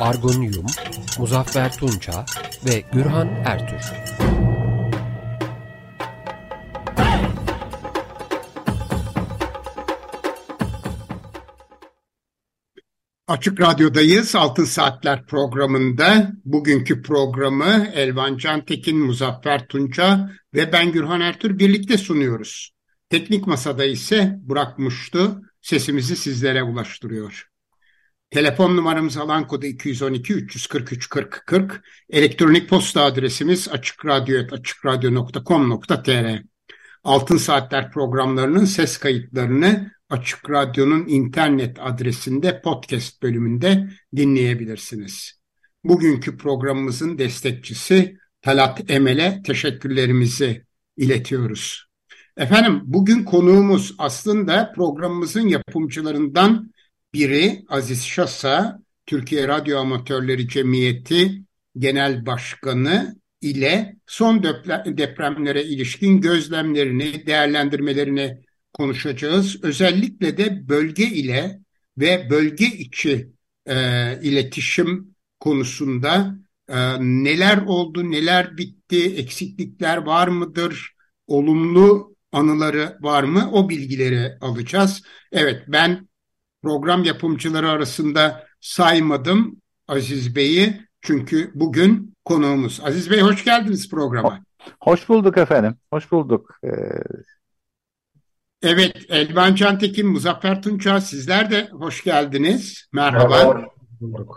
Argun Yum, Muzaffer Tunça ve Gürhan Ertür. Açık Radyo'dayız. Altın Saatler programında bugünkü programı Elvan Cantekin, Muzaffer Tunca ve ben Gürhan Ertür birlikte sunuyoruz. Teknik Masada ise Burak Muştu sesimizi sizlere ulaştırıyor. Telefon numaramız alan kodu 212 343 40 40. Elektronik posta adresimiz açıkradyo.com.tr Altın Saatler programlarının ses kayıtlarını Açık Radyo'nun internet adresinde podcast bölümünde dinleyebilirsiniz. Bugünkü programımızın destekçisi Talat Emel'e teşekkürlerimizi iletiyoruz. Efendim bugün konuğumuz aslında programımızın yapımcılarından biri Aziz Şasa, Türkiye Radyo Amatörleri Cemiyeti Genel Başkanı ile son depremlere ilişkin gözlemlerini, değerlendirmelerini konuşacağız. Özellikle de bölge ile ve bölge içi e, iletişim konusunda e, neler oldu, neler bitti, eksiklikler var mıdır, olumlu anıları var mı o bilgileri alacağız. Evet ben program yapımcıları arasında saymadım Aziz Bey'i çünkü bugün konuğumuz. Aziz Bey hoş geldiniz programa. Hoş bulduk efendim, hoş bulduk. Ee, Evet, Elvan Cantekin, Muzaffer Tunça sizler de hoş geldiniz. Merhaba. Merhaba.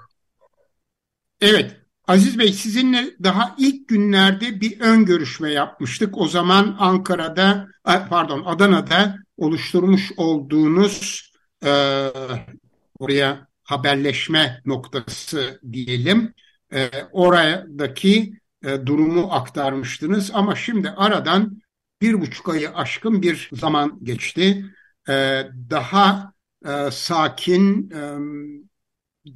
Evet, Aziz Bey sizinle daha ilk günlerde bir ön görüşme yapmıştık. O zaman Ankara'da, pardon Adana'da oluşturmuş olduğunuz e, oraya haberleşme noktası diyelim. E, oradaki e, durumu aktarmıştınız ama şimdi aradan bir buçuk ayı aşkın bir zaman geçti. Ee, daha e, sakin e,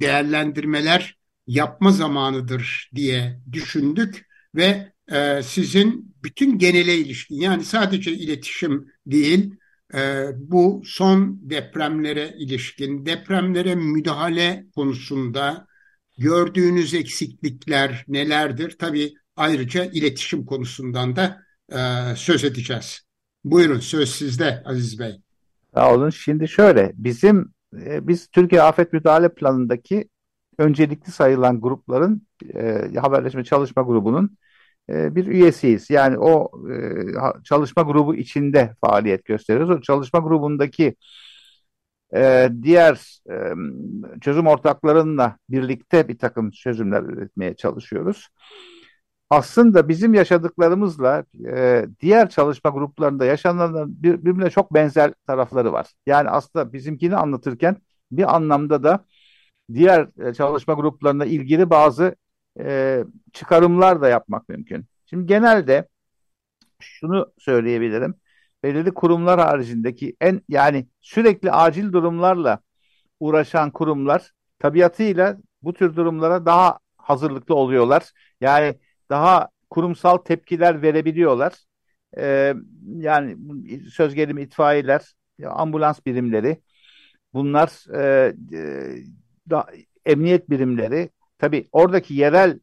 değerlendirmeler yapma zamanıdır diye düşündük ve e, sizin bütün genele ilişkin yani sadece iletişim değil e, bu son depremlere ilişkin depremlere müdahale konusunda gördüğünüz eksiklikler nelerdir? Tabii ayrıca iletişim konusundan da e, söz edeceğiz. Buyurun söz sizde Aziz Bey. Sağ olun. Şimdi şöyle bizim e, biz Türkiye Afet Müdahale Planı'ndaki öncelikli sayılan grupların e, haberleşme çalışma grubunun e, bir üyesiyiz. Yani o e, çalışma grubu içinde faaliyet gösteriyoruz. O çalışma grubundaki e, diğer çözüm ortaklarınla birlikte bir takım çözümler üretmeye çalışıyoruz aslında bizim yaşadıklarımızla diğer çalışma gruplarında yaşananların birbirine çok benzer tarafları var. Yani aslında bizimkini anlatırken bir anlamda da diğer çalışma gruplarına ilgili bazı e, çıkarımlar da yapmak mümkün. Şimdi genelde şunu söyleyebilirim. Belirli kurumlar haricindeki en yani sürekli acil durumlarla uğraşan kurumlar tabiatıyla bu tür durumlara daha hazırlıklı oluyorlar. Yani daha kurumsal tepkiler verebiliyorlar. Ee, yani söz gelimi itfaiyeler, ambulans birimleri, bunlar e, e, da, emniyet birimleri, tabii oradaki yerel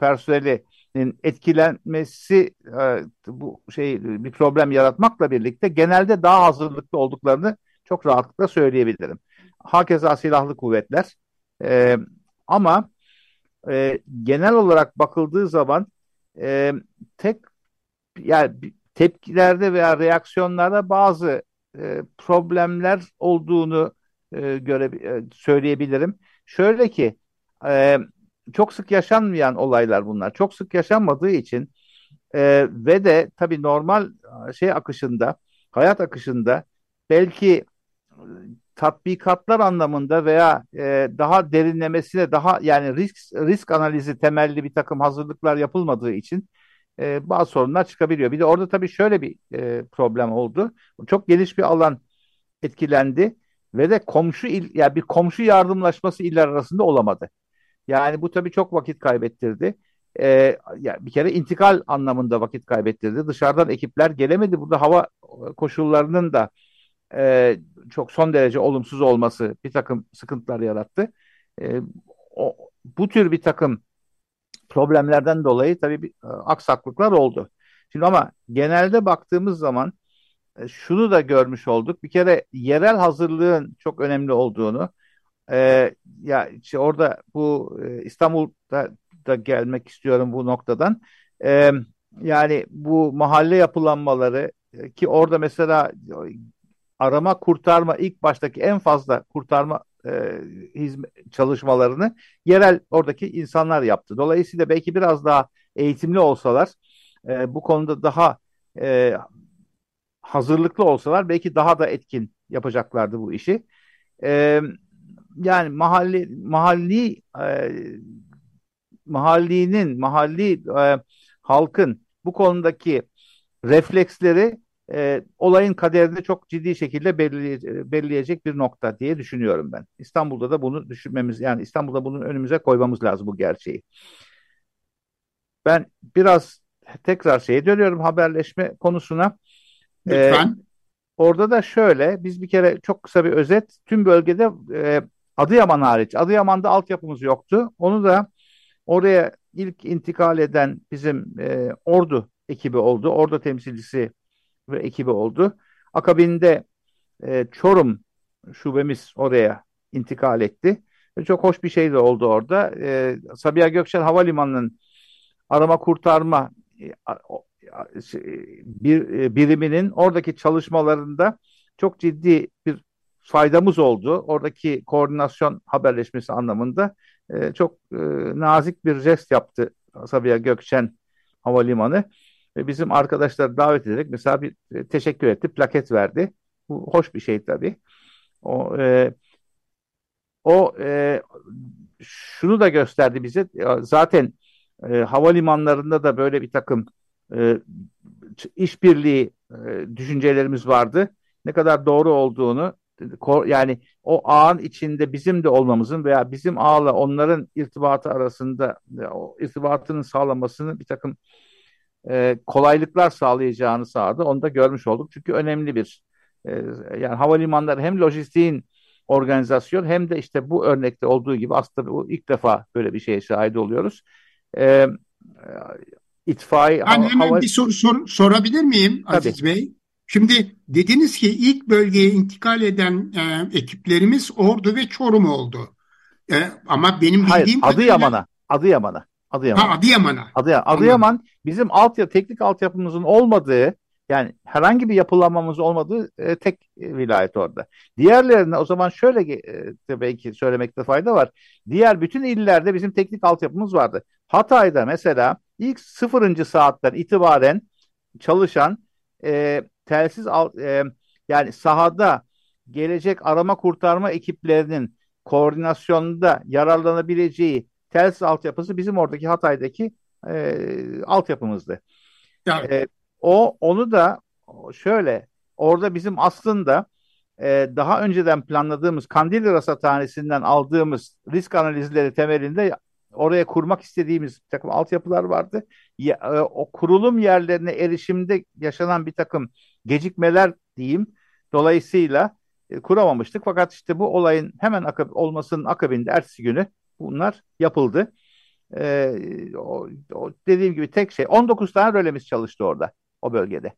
personelin etkilenmesi e, bu şey bir problem yaratmakla birlikte genelde daha hazırlıklı olduklarını çok rahatlıkla söyleyebilirim. Hakeza silahlı kuvvetler e, ama e, genel olarak bakıldığı zaman e, tek yani tepkilerde veya reaksiyonlarda bazı e, problemler olduğunu e, göre e, söyleyebilirim. Şöyle ki e, çok sık yaşanmayan olaylar bunlar. Çok sık yaşanmadığı için e, ve de tabii normal şey akışında, hayat akışında belki tatbikatlar anlamında veya e, daha derinlemesine daha yani risk risk analizi temelli bir takım hazırlıklar yapılmadığı için e, bazı sorunlar çıkabiliyor. Bir de orada tabii şöyle bir e, problem oldu. Çok geniş bir alan etkilendi ve de komşu il, yani bir komşu yardımlaşması iller arasında olamadı. Yani bu tabii çok vakit kaybettirdi. Ee, yani bir kere intikal anlamında vakit kaybettirdi. Dışarıdan ekipler gelemedi. Burada hava koşullarının da e, çok son derece olumsuz olması bir takım sıkıntılar yarattı. E, o, bu tür bir takım problemlerden dolayı tabii bir, e, aksaklıklar oldu. Şimdi ama genelde baktığımız zaman e, şunu da görmüş olduk. Bir kere yerel hazırlığın çok önemli olduğunu, e, ya işte orada bu e, İstanbul'da da gelmek istiyorum bu noktadan. E, yani bu mahalle yapılanmaları e, ki orada mesela arama kurtarma ilk baştaki en fazla kurtarma e, hizmet çalışmalarını yerel oradaki insanlar yaptı. Dolayısıyla belki biraz daha eğitimli olsalar e, bu konuda daha e, hazırlıklı olsalar belki daha da etkin yapacaklardı bu işi. E, yani mahalli mahalli e, mahallinin mahalli e, halkın bu konudaki refleksleri e, olayın kaderini çok ciddi şekilde belirleyecek, belirleyecek bir nokta diye düşünüyorum ben. İstanbul'da da bunu düşünmemiz yani İstanbul'da bunun önümüze koymamız lazım bu gerçeği. Ben biraz tekrar şeye dönüyorum haberleşme konusuna. Lütfen. Ee, orada da şöyle biz bir kere çok kısa bir özet tüm bölgede e, Adıyaman hariç Adıyaman'da altyapımız yoktu. Onu da oraya ilk intikal eden bizim e, ordu ekibi oldu. Ordu temsilcisi ve ekibi oldu. Akabinde e, Çorum şubemiz oraya intikal etti. Ve çok hoş bir şey de oldu orada. E, Sabiha Gökçen Havalimanı'nın arama kurtarma e, bir e, biriminin oradaki çalışmalarında çok ciddi bir faydamız oldu. Oradaki koordinasyon haberleşmesi anlamında e, çok e, nazik bir jest yaptı Sabiha Gökçen Havalimanı. Ve bizim arkadaşlar davet ederek mesela bir e, teşekkür etti, plaket verdi. Bu hoş bir şey tabii. O e, o e, şunu da gösterdi bize. Zaten e, havalimanlarında da böyle bir takım e, işbirliği e, düşüncelerimiz vardı. Ne kadar doğru olduğunu yani o ağın içinde bizim de olmamızın veya bizim ağla onların irtibatı arasında o irtibatının sağlamasını bir takım e, kolaylıklar sağlayacağını sağladı. Onu da görmüş olduk. Çünkü önemli bir e, yani havalimanları hem lojistiğin organizasyon hem de işte bu örnekte olduğu gibi aslında bu ilk defa böyle bir şeye şahit oluyoruz. E, itfaiye ben hemen hava... bir soru sor, sorabilir miyim Aziz Tabii. Bey? Şimdi dediniz ki ilk bölgeye intikal eden e, ekiplerimiz Ordu ve Çorum oldu. E, ama benim bildiğim Hayır, Adıyaman'a. Adıyaman'a. Adıyaman. Ha, Adıyaman'a. Adıyaman. Adıyaman bizim altyapı, teknik altyapımızın olmadığı yani herhangi bir yapılanmamız olmadığı e, tek vilayet orada. Diğerlerine o zaman şöyle e, belki söylemekte fayda var. Diğer bütün illerde bizim teknik altyapımız vardı. Hatay'da mesela ilk sıfırıncı saatten itibaren çalışan e, telsiz e, yani sahada gelecek arama kurtarma ekiplerinin koordinasyonunda yararlanabileceği telsiz altyapısı bizim oradaki Hatay'daki e, altyapımızdı. Yani. E, o onu da şöyle orada bizim aslında e, daha önceden planladığımız Kandilli Rasathanesi'nden aldığımız risk analizleri temelinde oraya kurmak istediğimiz bir takım altyapılar vardı. Ya, e, o kurulum yerlerine erişimde yaşanan bir takım gecikmeler diyeyim. Dolayısıyla e, kuramamıştık. Fakat işte bu olayın hemen akab olmasının akabinde ertesi günü bunlar yapıldı. E, o, o dediğim gibi tek şey 19 tane rölemiz çalıştı orada o bölgede.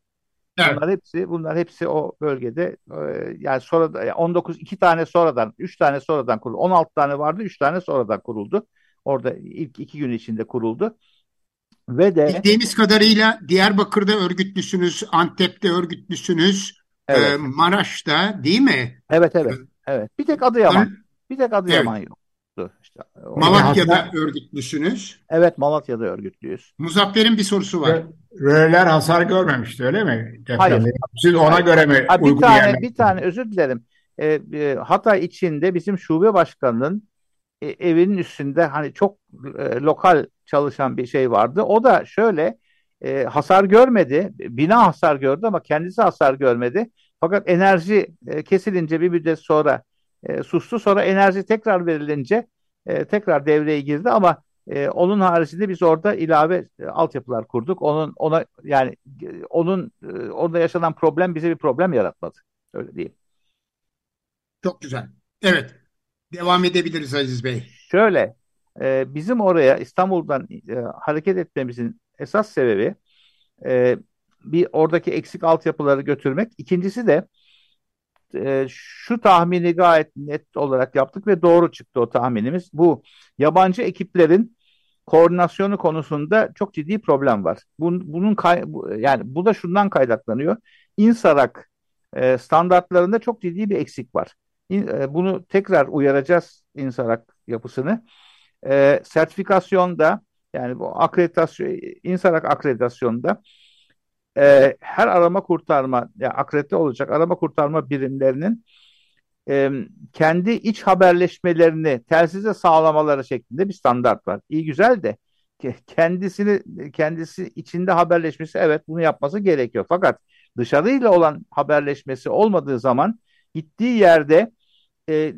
Evet. Bunlar hepsi bunlar hepsi o bölgede e, yani sonra yani 19 iki tane sonradan 3 tane sonradan kuruldu. 16 tane vardı 3 tane sonradan kuruldu. Orada ilk iki gün içinde kuruldu. Ve de bildiğimiz kadarıyla Diyarbakır'da örgütlüsünüz, Antep'te örgütlüsünüz, e, evet. e, Maraş'ta değil mi? Evet evet. Evet. Bir tek Adıyaman. Bir tek Adıyaman evet. yoktu. İşte, Malatya'da hatta, örgütlüsünüz. Evet Malatya'da örgütlüyüz. Muzaffer'in bir sorusu var. Röler hasar görmemişti öyle mi? Hayır. Siz ona göre mi ha, bir tane, bir tane özür dilerim. e, e, Hatay içinde bizim şube başkanının e, evinin üstünde hani çok e, lokal çalışan bir şey vardı. O da şöyle e, hasar görmedi. Bina hasar gördü ama kendisi hasar görmedi. Fakat enerji e, kesilince bir müddet sonra e, sustu. Sonra enerji tekrar verilince e, tekrar devreye girdi ama e, onun haricinde biz orada ilave e, altyapılar kurduk. Onun ona yani e, onun e, orada yaşanan problem bize bir problem yaratmadı. Öyle diyeyim. Çok güzel. Evet. Devam edebiliriz Aziz Bey. Şöyle, e, bizim oraya İstanbul'dan e, hareket etmemizin esas sebebi e, bir oradaki eksik altyapıları götürmek. İkincisi de e, şu tahmini gayet net olarak yaptık ve doğru çıktı o tahminimiz. Bu yabancı ekiplerin koordinasyonu konusunda çok ciddi problem var. Bunun, bunun kay, yani bu da şundan kaynaklanıyor. İnsarak e, standartlarında çok ciddi bir eksik var. E, bunu tekrar uyaracağız İnsarak yapısını. E, sertifikasyonda yani bu akreditasyon, İnsarak akreditasyonda e, her arama kurtarma, yani akredite olacak arama kurtarma birimlerinin e, kendi iç haberleşmelerini telsize sağlamaları şeklinde bir standart var. İyi güzel de kendisini kendisi içinde haberleşmesi evet bunu yapması gerekiyor. Fakat dışarıyla olan haberleşmesi olmadığı zaman gittiği yerde e,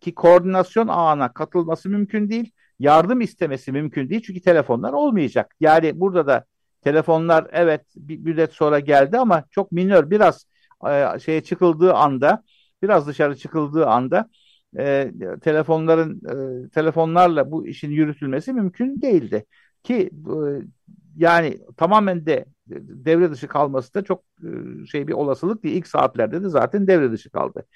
ki koordinasyon ağına katılması mümkün değil. Yardım istemesi mümkün değil çünkü telefonlar olmayacak. Yani burada da telefonlar evet bir müddet sonra geldi ama çok minör biraz e, şeye çıkıldığı anda biraz dışarı çıkıldığı anda e, telefonların e, telefonlarla bu işin yürütülmesi mümkün değildi. Ki e, yani tamamen de devre dışı kalması da çok e, şey bir olasılık değil. İlk saatlerde de zaten devre dışı kaldı.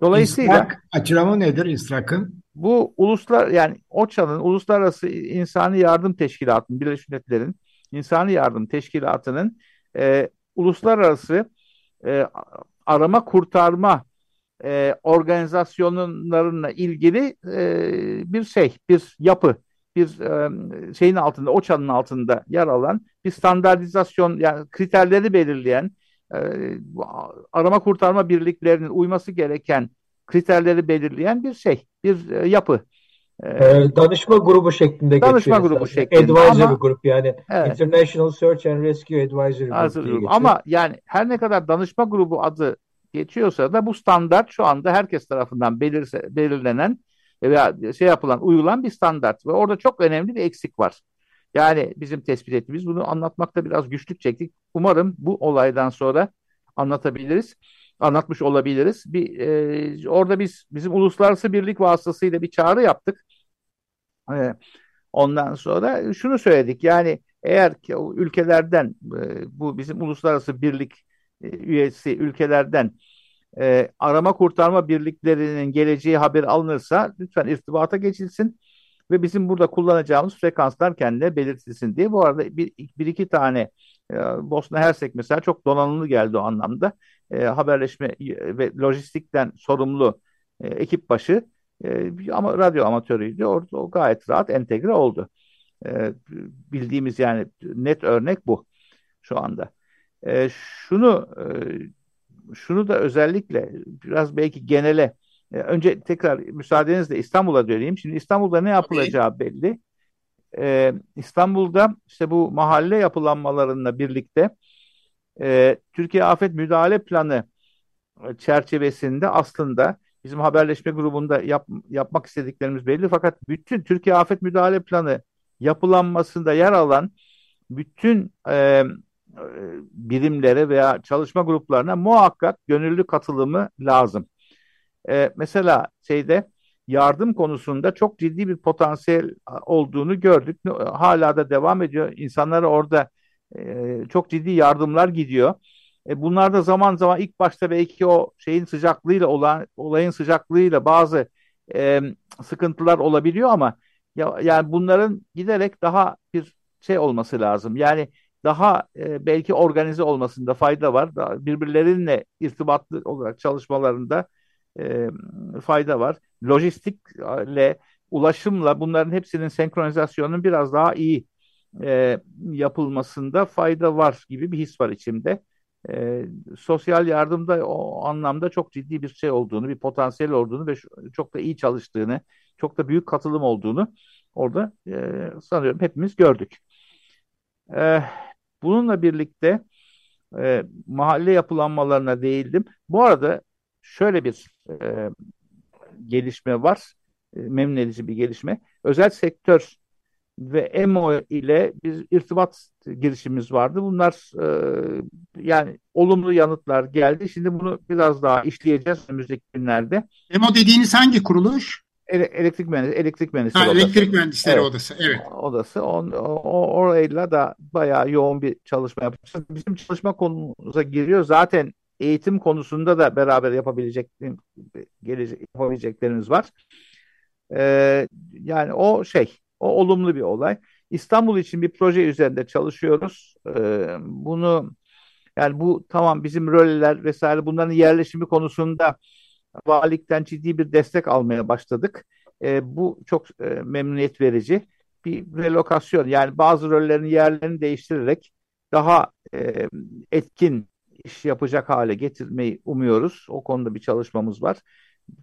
Dolayısıyla İstrak açılımı nedir İstrak'ın? Bu uluslar yani OÇA'nın Uluslararası İnsani Yardım Teşkilatı'nın Birleşmiş Milletler'in İnsani Yardım Teşkilatı'nın e, uluslararası e, arama kurtarma e, organizasyonlarına ilgili e, bir şey, bir yapı, bir e, şeyin altında, OÇA'nın altında yer alan bir standartizasyon yani kriterleri belirleyen arama kurtarma birliklerinin uyması gereken kriterleri belirleyen bir şey, bir e, yapı. E, ee, danışma grubu şeklinde danışma geçiyor. grubu şeklinde. Advisory ama, grup yani evet. International Search and Rescue Advisory Group Ama yani her ne kadar danışma grubu adı geçiyorsa da bu standart şu anda herkes tarafından belirse, belirlenen veya şey yapılan, uyulan bir standart ve orada çok önemli bir eksik var. Yani bizim tespit ettiğimiz bunu anlatmakta biraz güçlük çektik. Umarım bu olaydan sonra anlatabiliriz, anlatmış olabiliriz. Bir e, orada biz bizim uluslararası birlik vasıtasıyla bir çağrı yaptık. E, ondan sonra şunu söyledik. Yani eğer ki o ülkelerden e, bu bizim uluslararası birlik e, üyesi ülkelerden e, arama kurtarma birliklerinin geleceği haber alınırsa lütfen irtibata geçilsin ve bizim burada kullanacağımız frekanslar kendine belirtilsin diye. Bu arada bir, bir iki tane e, Bosna Hersek mesela çok donanımlı geldi o anlamda. E, haberleşme ve lojistikten sorumlu e, ekip başı e, ama radyo amatörüydü. Orada o gayet rahat entegre oldu. E, bildiğimiz yani net örnek bu şu anda. E, şunu e, şunu da özellikle biraz belki genele e, önce tekrar müsaadenizle İstanbul'a döneyim. Şimdi İstanbul'da ne yapılacağı belli. E, İstanbul'da işte bu mahalle yapılanmalarıyla birlikte e, Türkiye Afet Müdahale Planı çerçevesinde aslında bizim haberleşme grubunda yap, yapmak istediklerimiz belli fakat bütün Türkiye Afet Müdahale Planı yapılanmasında yer alan bütün e, birimlere veya çalışma gruplarına muhakkak gönüllü katılımı lazım. E, mesela şeyde yardım konusunda çok ciddi bir potansiyel olduğunu gördük. Hala da devam ediyor. İnsanlara orada e, çok ciddi yardımlar gidiyor. E, bunlar da zaman zaman ilk başta belki o şeyin sıcaklığıyla olan olayın sıcaklığıyla bazı e, sıkıntılar olabiliyor ama ya, yani bunların giderek daha bir şey olması lazım. Yani daha e, belki organize olmasında fayda var. Daha birbirleriyle irtibatlı olarak çalışmalarında e, fayda var. Lojistikle, ulaşımla bunların hepsinin senkronizasyonunun biraz daha iyi e, yapılmasında fayda var gibi bir his var içimde. e, sosyal yardımda o anlamda çok ciddi bir şey olduğunu, bir potansiyel olduğunu ve çok da iyi çalıştığını, çok da büyük katılım olduğunu orada e, sanıyorum hepimiz gördük. E, bununla birlikte e, mahalle yapılanmalarına değildim. Bu arada şöyle bir e, gelişme var, e, memnun edici bir gelişme. Özel sektör ve EMO ile bir irtibat girişimimiz vardı. Bunlar e, yani olumlu yanıtlar geldi. Şimdi bunu biraz daha işleyeceğiz önümüzdeki günlerde. EMO dediğiniz hangi kuruluş? Ele, elektrik mühendisleri, elektrik mühendisleri ha, odası. Elektrik mühendisleri evet. odası, evet. Odası. On, o, orayla da bayağı yoğun bir çalışma yapacağız. Bizim çalışma konumuza giriyor. Zaten eğitim konusunda da beraber yapabilecek, gelecek, yapabileceklerimiz var. Ee, yani o şey, o olumlu bir olay. İstanbul için bir proje üzerinde çalışıyoruz. Ee, bunu yani bu tamam bizim röleler vesaire bunların yerleşimi konusunda valilikten ciddi bir destek almaya başladık. E, bu çok e, memnuniyet verici. Bir relokasyon yani bazı rollerin yerlerini değiştirerek daha e, etkin iş yapacak hale getirmeyi umuyoruz. O konuda bir çalışmamız var.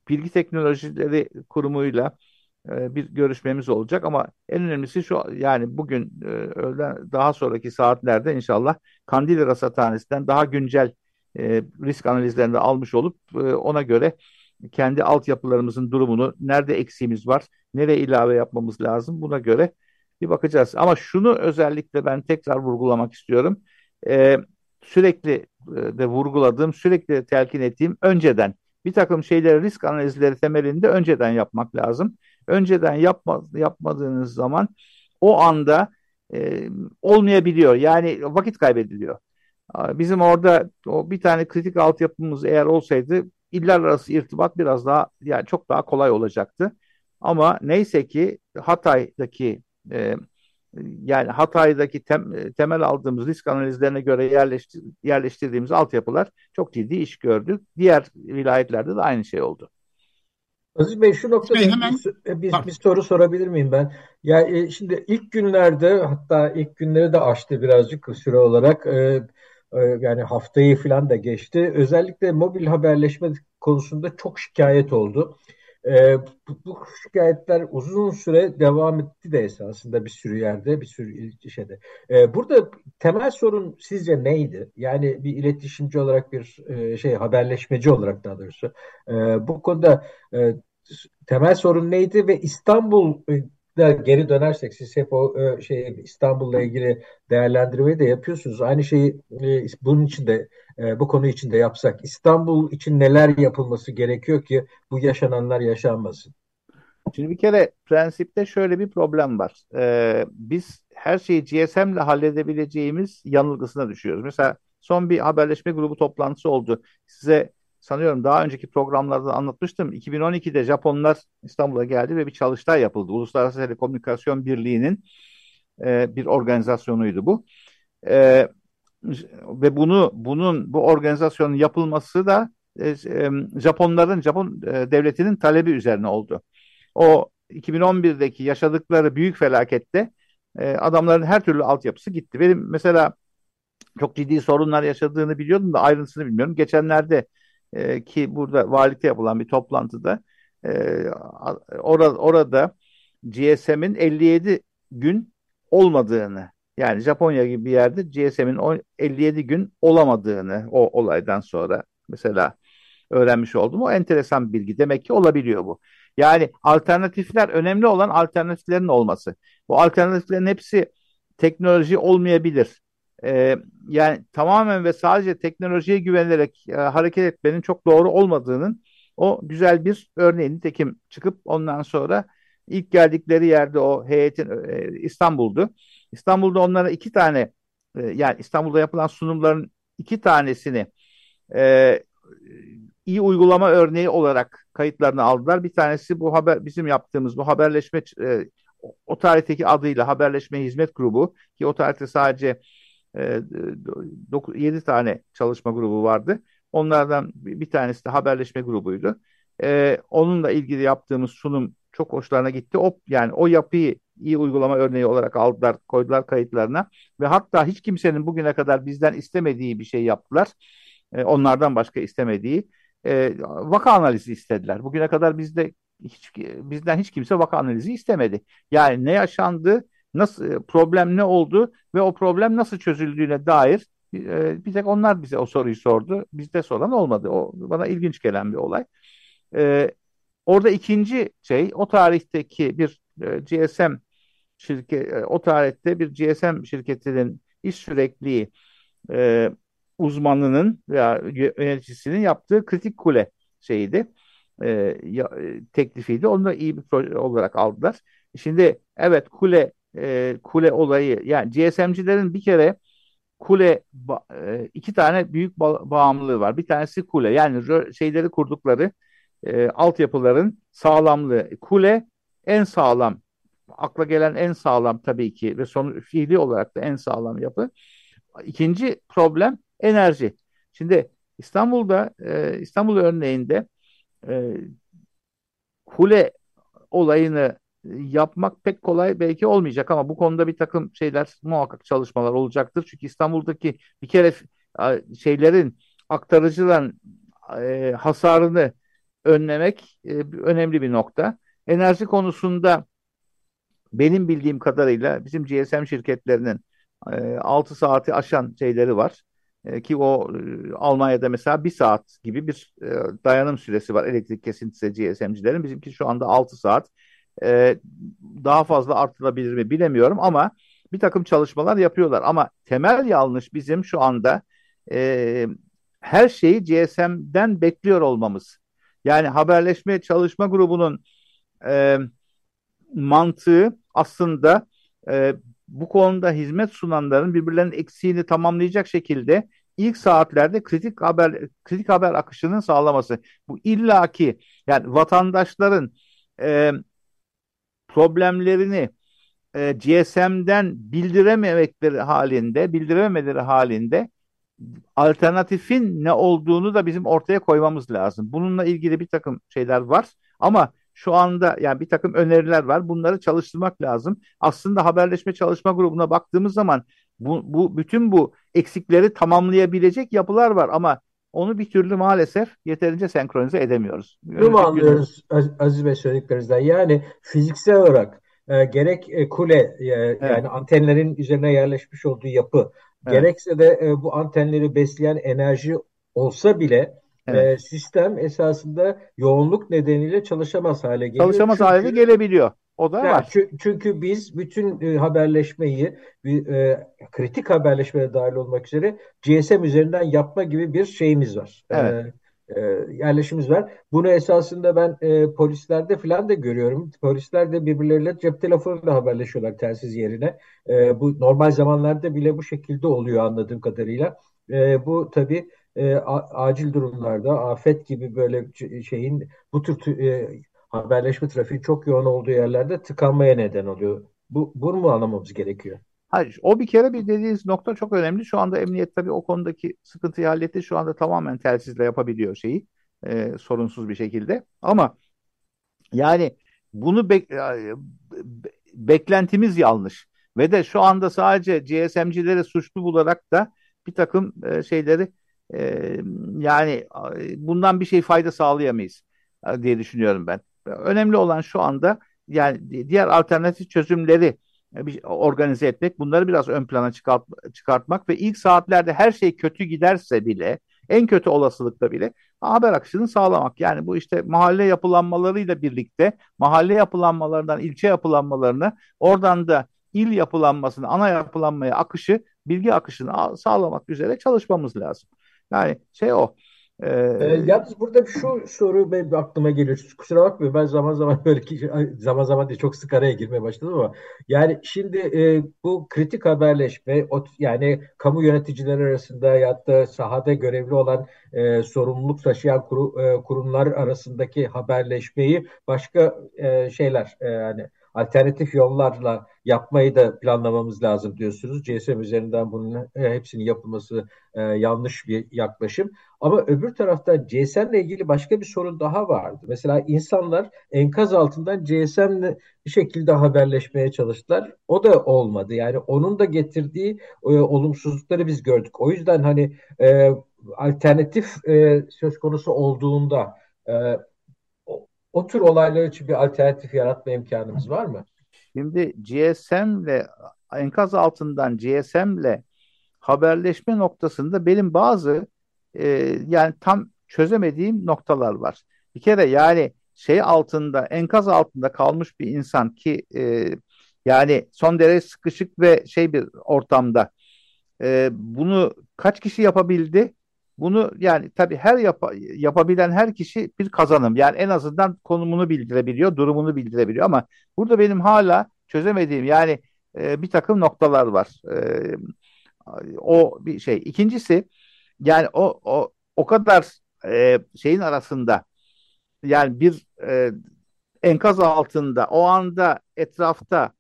Bilgi Teknolojileri Kurumu'yla e, bir görüşmemiz olacak ama en önemlisi şu yani bugün e, öğlen daha sonraki saatlerde inşallah Kandilli Rasathanesi'nden daha güncel e, risk analizlerini almış olup e, ona göre kendi altyapılarımızın durumunu, nerede eksiğimiz var, nereye ilave yapmamız lazım buna göre bir bakacağız. Ama şunu özellikle ben tekrar vurgulamak istiyorum. E, sürekli e, de vurguladığım, sürekli de telkin ettiğim önceden bir takım şeyleri risk analizleri temelinde önceden yapmak lazım. Önceden yapma, yapmadığınız zaman o anda e, olmayabiliyor. Yani vakit kaybediliyor. Bizim orada o bir tane kritik altyapımız eğer olsaydı iller arası irtibat biraz daha yani çok daha kolay olacaktı. Ama neyse ki Hatay'daki e, yani Hatay'daki tem, temel aldığımız risk analizlerine göre yerleştir, yerleştirdiğimiz altyapılar çok ciddi iş gördü. Diğer vilayetlerde de aynı şey oldu. Aziz Bey şu noktada Bey, hemen... bir, bir, bir soru sorabilir miyim ben? Ya e, şimdi ilk günlerde hatta ilk günleri de aştı birazcık süre olarak. E, e, yani haftayı falan da geçti. Özellikle mobil haberleşme konusunda çok şikayet oldu. E, bu, bu şikayetler uzun süre devam etti de esasında bir sürü yerde, bir sürü şeyde. E, burada temel sorun sizce neydi? Yani bir iletişimci olarak bir e, şey haberleşmeci olarak daha doğrusu e, bu konuda e, temel sorun neydi ve İstanbul da geri dönersek siz hep o e, şey İstanbul'la ilgili değerlendirmeyi de yapıyorsunuz. Aynı şeyi e, bunun için de e, bu konu için de yapsak İstanbul için neler yapılması gerekiyor ki bu yaşananlar yaşanmasın? Şimdi bir kere prensipte şöyle bir problem var. Ee, biz her şeyi GSM ile halledebileceğimiz yanılgısına düşüyoruz. Mesela son bir haberleşme grubu toplantısı oldu. Size sanıyorum daha önceki programlarda anlatmıştım. 2012'de Japonlar İstanbul'a geldi ve bir çalıştay yapıldı. Uluslararası Telekomünikasyon Birliği'nin e, bir organizasyonuydu bu. E, ve bunu bunun bu organizasyonun yapılması da e, e, Japonların Japon e, devletinin talebi üzerine oldu. O 2011'deki yaşadıkları büyük felakette e, adamların her türlü altyapısı gitti. Benim mesela çok ciddi sorunlar yaşadığını biliyordum da ayrıntısını bilmiyorum. Geçenlerde e, ki burada valilikte yapılan bir toplantıda e, orada, orada GSM'in 57 gün olmadığını yani Japonya gibi bir yerde GSM'in 57 gün olamadığını o olaydan sonra mesela öğrenmiş oldum. O enteresan bilgi. Demek ki olabiliyor bu. Yani alternatifler önemli olan alternatiflerin olması. Bu alternatiflerin hepsi teknoloji olmayabilir e, yani tamamen ve sadece teknolojiye güvenerek e, hareket etmenin çok doğru olmadığının o güzel bir örneğini tekim çıkıp ondan sonra ilk geldikleri yerde o heyetin e, İstanbul'du. İstanbul'da onlara iki tane e, yani İstanbul'da yapılan sunumların iki tanesini e, iyi uygulama örneği olarak kayıtlarını aldılar. Bir tanesi bu haber bizim yaptığımız bu haberleşme e, o tarihteki adıyla haberleşme hizmet grubu ki o tarihte sadece 7 tane çalışma grubu vardı. Onlardan bir tanesi de haberleşme grubuydu. E, onunla ilgili yaptığımız sunum çok hoşlarına gitti. O yani o yapıyı iyi uygulama örneği olarak aldılar, koydular kayıtlarına ve hatta hiç kimsenin bugüne kadar bizden istemediği bir şey yaptılar. E, onlardan başka istemediği e, vaka analizi istediler. Bugüne kadar bizde hiç bizden hiç kimse vaka analizi istemedi. Yani ne yaşandı, nasıl problem ne oldu ve o problem nasıl çözüldüğüne dair e, bir tek onlar bize o soruyu sordu. Bizde soran olmadı. O bana ilginç gelen bir olay. E, orada ikinci şey o tarihteki bir e, GSM şirket e, o tarihte bir GSM şirketinin iş sürekliliği e, uzmanının veya yöneticisinin yaptığı kritik kule. E, e, teklifiydi. Onu da iyi bir proje olarak aldılar. Şimdi evet kule e, kule olayı yani GSM'cilerin bir kere kule e, iki tane büyük ba bağımlılığı var. Bir tanesi kule yani şeyleri kurdukları e, altyapıların sağlamlığı. Kule en sağlam akla gelen en sağlam tabii ki ve son fiili olarak da en sağlam yapı. İkinci problem enerji. Şimdi İstanbul'da e, İstanbul örneğinde e, kule olayını yapmak pek kolay belki olmayacak ama bu konuda bir takım şeyler muhakkak çalışmalar olacaktır. Çünkü İstanbul'daki bir kere şeylerin aktarıcıların e, hasarını önlemek e, önemli bir nokta. Enerji konusunda benim bildiğim kadarıyla bizim GSM şirketlerinin e, 6 saati aşan şeyleri var. E, ki o e, Almanya'da mesela bir saat gibi bir e, dayanım süresi var elektrik kesintisi GSM'cilerin. Bizimki şu anda 6 saat. E, daha fazla artırılabilir mi bilemiyorum ama bir takım çalışmalar yapıyorlar. Ama temel yanlış bizim şu anda e, her şeyi GSM'den bekliyor olmamız. Yani haberleşme çalışma grubunun e, mantığı aslında e, bu konuda hizmet sunanların birbirlerinin eksiğini tamamlayacak şekilde ilk saatlerde kritik haber kritik haber akışının sağlaması. Bu illaki yani vatandaşların e, problemlerini e, GSM'den bildirememekleri halinde, bildirememeleri halinde alternatifin ne olduğunu da bizim ortaya koymamız lazım. Bununla ilgili bir takım şeyler var ama şu anda yani bir takım öneriler var. Bunları çalıştırmak lazım. Aslında haberleşme çalışma grubuna baktığımız zaman bu, bu bütün bu eksikleri tamamlayabilecek yapılar var ama onu bir türlü maalesef yeterince senkronize edemiyoruz. Bunu anlıyoruz Aziz Bey söylediklerinizden? Yani fiziksel olarak e, gerek e, kule e, evet. yani antenlerin üzerine yerleşmiş olduğu yapı evet. gerekse de e, bu antenleri besleyen enerji olsa bile Evet. E, sistem esasında yoğunluk nedeniyle çalışamaz hale geliyor. Çalışamaz çünkü, hale gelebiliyor. O da yani var. Çünkü biz bütün e, haberleşmeyi e, kritik haberleşmeye dahil olmak üzere GSM üzerinden yapma gibi bir şeyimiz var. E, evet. E, yerleşimiz var. Bunu esasında ben e, polislerde falan da görüyorum. Polisler de birbirleriyle cep telefonuyla haberleşiyorlar telsiz yerine. E, bu normal zamanlarda bile bu şekilde oluyor anladığım kadarıyla. E, bu tabii e, acil durumlarda afet gibi böyle şeyin bu tür e, haberleşme trafiği çok yoğun olduğu yerlerde tıkanmaya neden oluyor. Bu bunu mu anlamamız gerekiyor? Hayır, o bir kere bir dediğiniz nokta çok önemli. Şu anda emniyet tabii o konudaki sıkıntıyı halletti. Şu anda tamamen telsizle yapabiliyor şeyi e, sorunsuz bir şekilde. Ama yani bunu bek beklentimiz yanlış. Ve de şu anda sadece GSM'cileri suçlu bularak da bir takım e, şeyleri e, yani bundan bir şey fayda sağlayamayız e, diye düşünüyorum ben. Önemli olan şu anda yani diğer alternatif çözümleri e, organize etmek, bunları biraz ön plana çıkart, çıkartmak ve ilk saatlerde her şey kötü giderse bile, en kötü olasılıkta bile haber akışını sağlamak. Yani bu işte mahalle yapılanmalarıyla birlikte mahalle yapılanmalarından ilçe yapılanmalarını, oradan da il yapılanmasını, ana yapılanmaya akışı, bilgi akışını sağlamak üzere çalışmamız lazım. Yani şey o. Ee, e, yalnız burada şu soru benim aklıma geliyor. Kusura bakmayın ben zaman zaman böyle ki, zaman zaman diye çok sık araya girmeye başladım ama yani şimdi e, bu kritik haberleşme yani kamu yöneticileri arasında ya da sahada görevli olan e, sorumluluk taşıyan kuru, e, kurumlar arasındaki haberleşmeyi başka e, şeyler e, yani alternatif yollarla yapmayı da planlamamız lazım diyorsunuz. GSM üzerinden bunun e, hepsinin yapılması e, yanlış bir yaklaşım. Ama öbür taraftan GSM ile ilgili başka bir sorun daha vardı. Mesela insanlar enkaz altından GSM'le bir şekilde haberleşmeye çalıştılar. O da olmadı. Yani onun da getirdiği e, olumsuzlukları biz gördük. O yüzden hani alternatif söz konusu olduğunda o, o tür olaylar için bir alternatif yaratma imkanımız var mı? Şimdi GSM'le enkaz altından GSM'le haberleşme noktasında benim bazı e, yani tam çözemediğim noktalar var. Bir kere yani şey altında enkaz altında kalmış bir insan ki e, yani son derece sıkışık ve şey bir ortamda e, bunu kaç kişi yapabildi? Bunu yani tabii her yap yapabilen her kişi bir kazanım. Yani en azından konumunu bildirebiliyor, durumunu bildirebiliyor ama burada benim hala çözemediğim yani e, bir takım noktalar var. E, o bir şey. İkincisi yani o o o kadar e, şeyin arasında yani bir e, enkaz altında o anda etrafta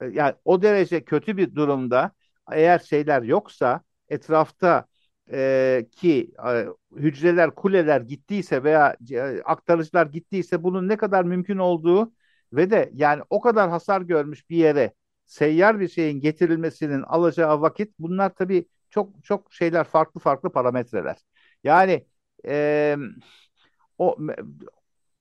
e, yani o derece kötü bir durumda eğer şeyler yoksa etrafta e, ki e, hücreler, kuleler gittiyse veya e, aktarıcılar gittiyse bunun ne kadar mümkün olduğu ve de yani o kadar hasar görmüş bir yere seyyar bir şeyin getirilmesinin alacağı vakit bunlar tabii çok çok şeyler farklı farklı parametreler. Yani e, o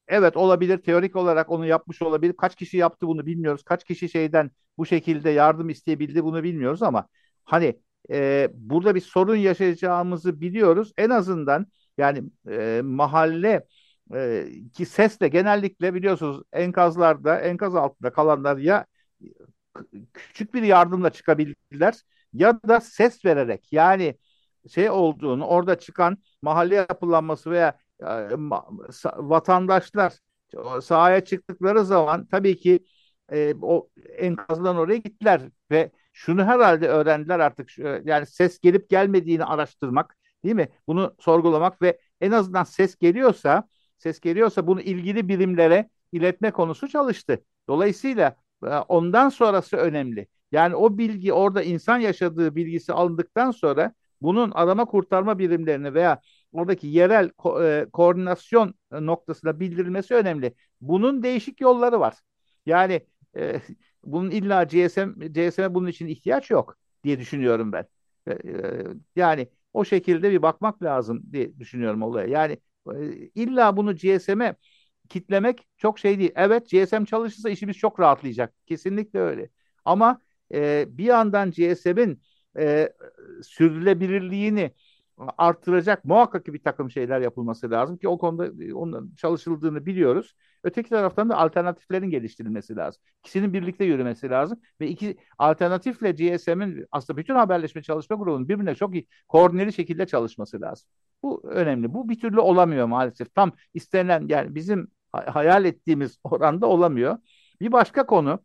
evet olabilir teorik olarak onu yapmış olabilir. Kaç kişi yaptı bunu bilmiyoruz. Kaç kişi şeyden bu şekilde yardım isteyebildi bunu bilmiyoruz ama hani e, burada bir sorun yaşayacağımızı biliyoruz. En azından yani e, mahalle e, ki sesle genellikle biliyorsunuz enkazlarda enkaz altında kalanlar ya küçük bir yardımla çıkabildiler ya da ses vererek yani şey olduğunu orada çıkan mahalle yapılanması veya e, vatandaşlar sahaya çıktıkları zaman tabii ki e, o enkazdan oraya gittiler ve şunu herhalde öğrendiler artık yani ses gelip gelmediğini araştırmak değil mi? Bunu sorgulamak ve en azından ses geliyorsa ses geliyorsa bunu ilgili birimlere iletme konusu çalıştı. Dolayısıyla e, ondan sonrası önemli. Yani o bilgi orada insan yaşadığı bilgisi alındıktan sonra bunun arama kurtarma birimlerine veya oradaki yerel ko- e, koordinasyon noktasına bildirilmesi önemli. Bunun değişik yolları var. Yani e, bunun illa GSM GSM'e bunun için ihtiyaç yok diye düşünüyorum ben. E, e, yani o şekilde bir bakmak lazım diye düşünüyorum olaya. Yani e, illa bunu GSM'e kitlemek çok şey değil. Evet GSM çalışırsa işimiz çok rahatlayacak. Kesinlikle öyle. Ama e, bir yandan GSM'in e, sürdürülebilirliğini artıracak muhakkak bir takım şeyler yapılması lazım ki o konuda e, onun çalışıldığını biliyoruz. Öteki taraftan da alternatiflerin geliştirilmesi lazım. İkisinin birlikte yürümesi lazım ve iki alternatifle GSM'in aslında bütün haberleşme çalışma grubunun birbirine çok iyi koordineli şekilde çalışması lazım. Bu önemli. Bu bir türlü olamıyor maalesef. Tam istenilen yani bizim hayal ettiğimiz oranda olamıyor. Bir başka konu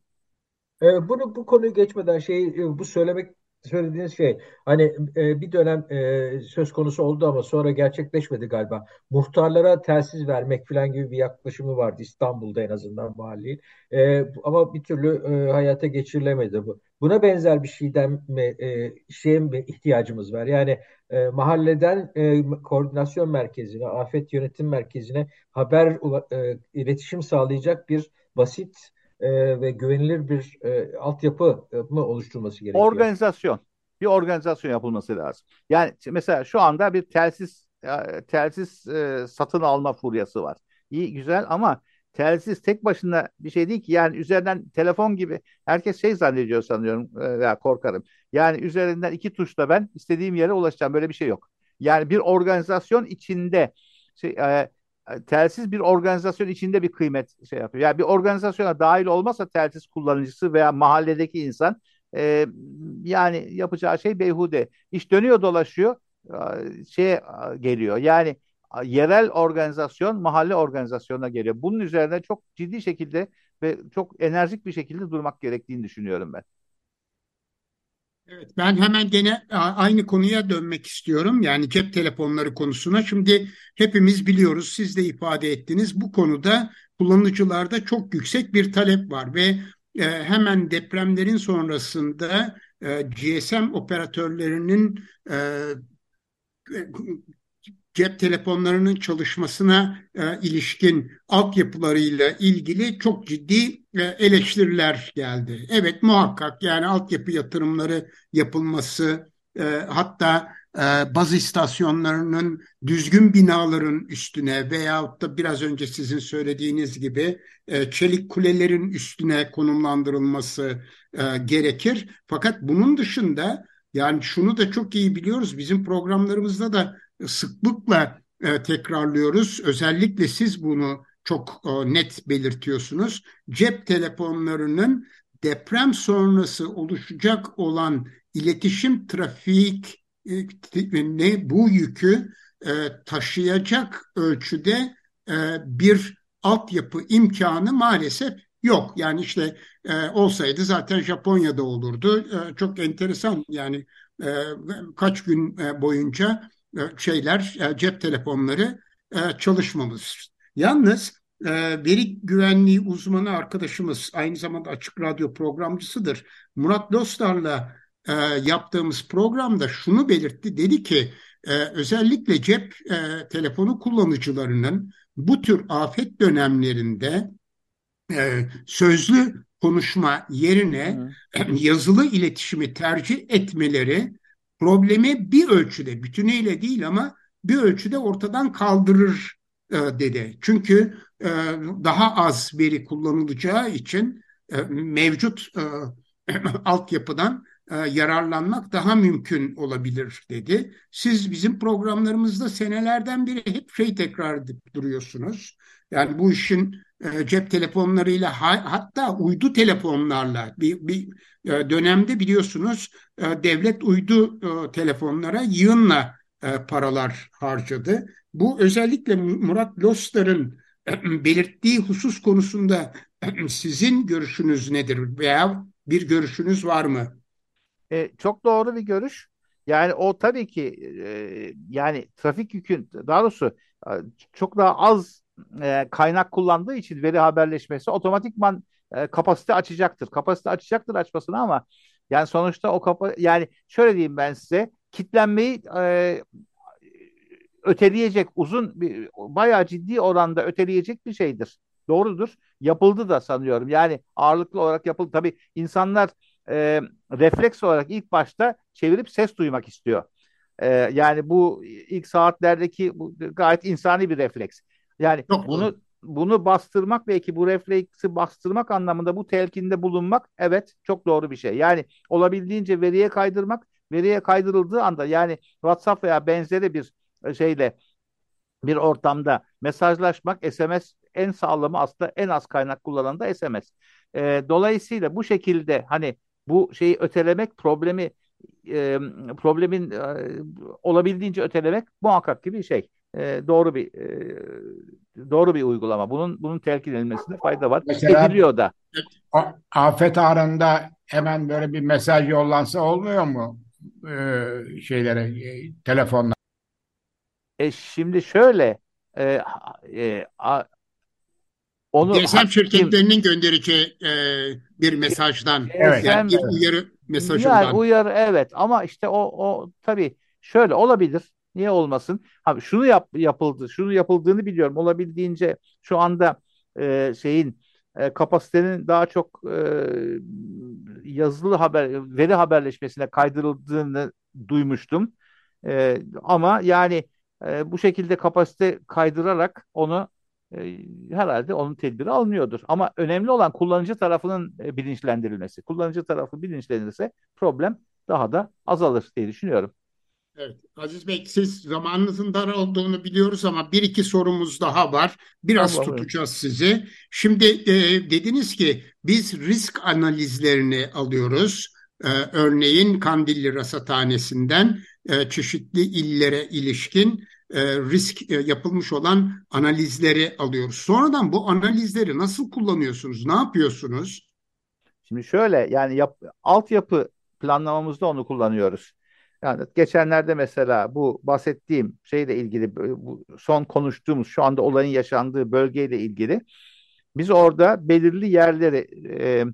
ee, bunu bu konuyu geçmeden şey e, bu söylemek söylediğiniz şey hani e, bir dönem e, söz konusu oldu ama sonra gerçekleşmedi galiba. Muhtarlara telsiz vermek falan gibi bir yaklaşımı vardı İstanbul'da en azından mahalli. E, ama bir türlü e, hayata geçirilemedi bu. Buna benzer bir şeyden mi e, şeye mi ihtiyacımız var? Yani e, mahalleden e, koordinasyon merkezine, afet yönetim merkezine haber e, iletişim sağlayacak bir basit e, ve güvenilir bir e, altyapı mı oluşturması gerekiyor? Organizasyon. Bir organizasyon yapılması lazım. Yani mesela şu anda bir telsiz telsiz e, satın alma furyası var. İyi güzel ama telsiz tek başına bir şey değil ki. Yani üzerinden telefon gibi herkes şey zannediyor sanıyorum e, veya korkarım. Yani üzerinden iki tuşla ben istediğim yere ulaşacağım. Böyle bir şey yok. Yani bir organizasyon içinde şey, e, telsiz bir organizasyon içinde bir kıymet şey yapıyor. Yani bir organizasyona dahil olmazsa telsiz kullanıcısı veya mahalledeki insan e, yani yapacağı şey beyhude. İş dönüyor dolaşıyor şey geliyor. Yani yerel organizasyon mahalle organizasyonuna geliyor. Bunun üzerine çok ciddi şekilde ve çok enerjik bir şekilde durmak gerektiğini düşünüyorum ben. Evet, ben hemen gene aynı konuya dönmek istiyorum. Yani cep telefonları konusuna. Şimdi hepimiz biliyoruz, siz de ifade ettiniz. Bu konuda kullanıcılarda çok yüksek bir talep var ve e, hemen depremlerin sonrasında e, GSM operatörlerinin e, cep telefonlarının çalışmasına e, ilişkin altyapılarıyla ilgili çok ciddi e, eleştiriler geldi. Evet muhakkak yani altyapı yatırımları yapılması e, hatta e, baz istasyonlarının düzgün binaların üstüne veyahut da biraz önce sizin söylediğiniz gibi e, çelik kulelerin üstüne konumlandırılması e, gerekir. Fakat bunun dışında yani şunu da çok iyi biliyoruz bizim programlarımızda da sıklıkla e, tekrarlıyoruz. Özellikle siz bunu çok e, net belirtiyorsunuz. Cep telefonlarının deprem sonrası oluşacak olan iletişim trafik e, ne bu yükü e, taşıyacak ölçüde e, bir altyapı imkanı maalesef yok. Yani işte e, olsaydı zaten Japonya'da olurdu. E, çok enteresan yani e, kaç gün e, boyunca şeyler e, cep telefonları e, çalışmamız. Yalnız veri güvenliği uzmanı arkadaşımız aynı zamanda açık radyo programcısıdır. Murat Dostar'la yaptığımız programda şunu belirtti. Dedi ki özellikle cep telefonu kullanıcılarının bu tür afet dönemlerinde sözlü konuşma yerine yazılı iletişimi tercih etmeleri problemi bir ölçüde, bütünüyle değil ama bir ölçüde ortadan kaldırır e, dedi. Çünkü e, daha az veri kullanılacağı için e, mevcut e, altyapıdan e, yararlanmak daha mümkün olabilir dedi. Siz bizim programlarımızda senelerden beri hep şey tekrar duruyorsunuz. Yani bu işin e, cep telefonlarıyla hatta uydu telefonlarla bir, bir e, dönemde biliyorsunuz e, devlet uydu telefonlara yığınla paralar harcadı. Bu özellikle Murat Lostar'ın belirttiği husus konusunda sizin görüşünüz nedir veya bir görüşünüz var mı? E, çok doğru bir görüş. Yani o tabii ki e, yani trafik yükün daha doğrusu çok daha az e, kaynak kullandığı için veri haberleşmesi otomatikman e, kapasite açacaktır. Kapasite açacaktır açmasına ama yani sonuçta o kapa yani şöyle diyeyim ben size kitlenmeyi e, öteleyecek uzun bir bayağı ciddi oranda öteleyecek bir şeydir. Doğrudur. Yapıldı da sanıyorum. Yani ağırlıklı olarak yapıldı. Tabii insanlar e, refleks olarak ilk başta çevirip ses duymak istiyor. E, yani bu ilk saatlerdeki bu gayet insani bir refleks. Yani Çok bunu doğru. bunu bastırmak belki bu refleksi bastırmak anlamında bu telkinde bulunmak evet çok doğru bir şey. Yani olabildiğince veriye kaydırmak, veriye kaydırıldığı anda yani WhatsApp veya benzeri bir şeyle bir ortamda mesajlaşmak SMS en sağlamı aslında en az kaynak kullanan da SMS. E, dolayısıyla bu şekilde hani bu şeyi ötelemek problemi e, problemin e, olabildiğince ötelemek muhakkak gibi bir şey e, doğru bir e, doğru bir uygulama. Bunun bunun telkin edilmesinde fayda var. Mesela, Ediliyor da. Afet anında hemen böyle bir mesaj yollansa olmuyor mu? Ee, şeylere, e, telefonla. E şimdi şöyle e, e, a, onu GSM şirketlerinin göndereceği e, bir mesajdan evet. yani bir uyarı mesajından. Yani uyarı evet ama işte o o tabii şöyle olabilir. Niye olmasın? Abi şunu yap, yapıldı, şunu yapıldığını biliyorum. Olabildiğince şu anda e, şeyin e, kapasitenin daha çok e, yazılı haber, veri haberleşmesine kaydırıldığını duymuştum. E, ama yani e, bu şekilde kapasite kaydırarak onu e, herhalde onun tedbiri alınıyordur. Ama önemli olan kullanıcı tarafının e, bilinçlendirilmesi. Kullanıcı tarafı bilinçlenirse problem daha da azalır diye düşünüyorum. Evet, Aziz Bey siz zamanınızın dar olduğunu biliyoruz ama bir iki sorumuz daha var. Biraz tamam, tutacağız evet. sizi. Şimdi e, dediniz ki biz risk analizlerini alıyoruz. E, örneğin Kandilli Rasathanesi'nden e, çeşitli illere ilişkin e, risk e, yapılmış olan analizleri alıyoruz. Sonradan bu analizleri nasıl kullanıyorsunuz? Ne yapıyorsunuz? Şimdi şöyle yani yap, altyapı planlamamızda onu kullanıyoruz. Yani geçenlerde mesela bu bahsettiğim şeyle ilgili bu son konuştuğumuz şu anda olayın yaşandığı bölgeyle ilgili biz orada belirli yerleri e,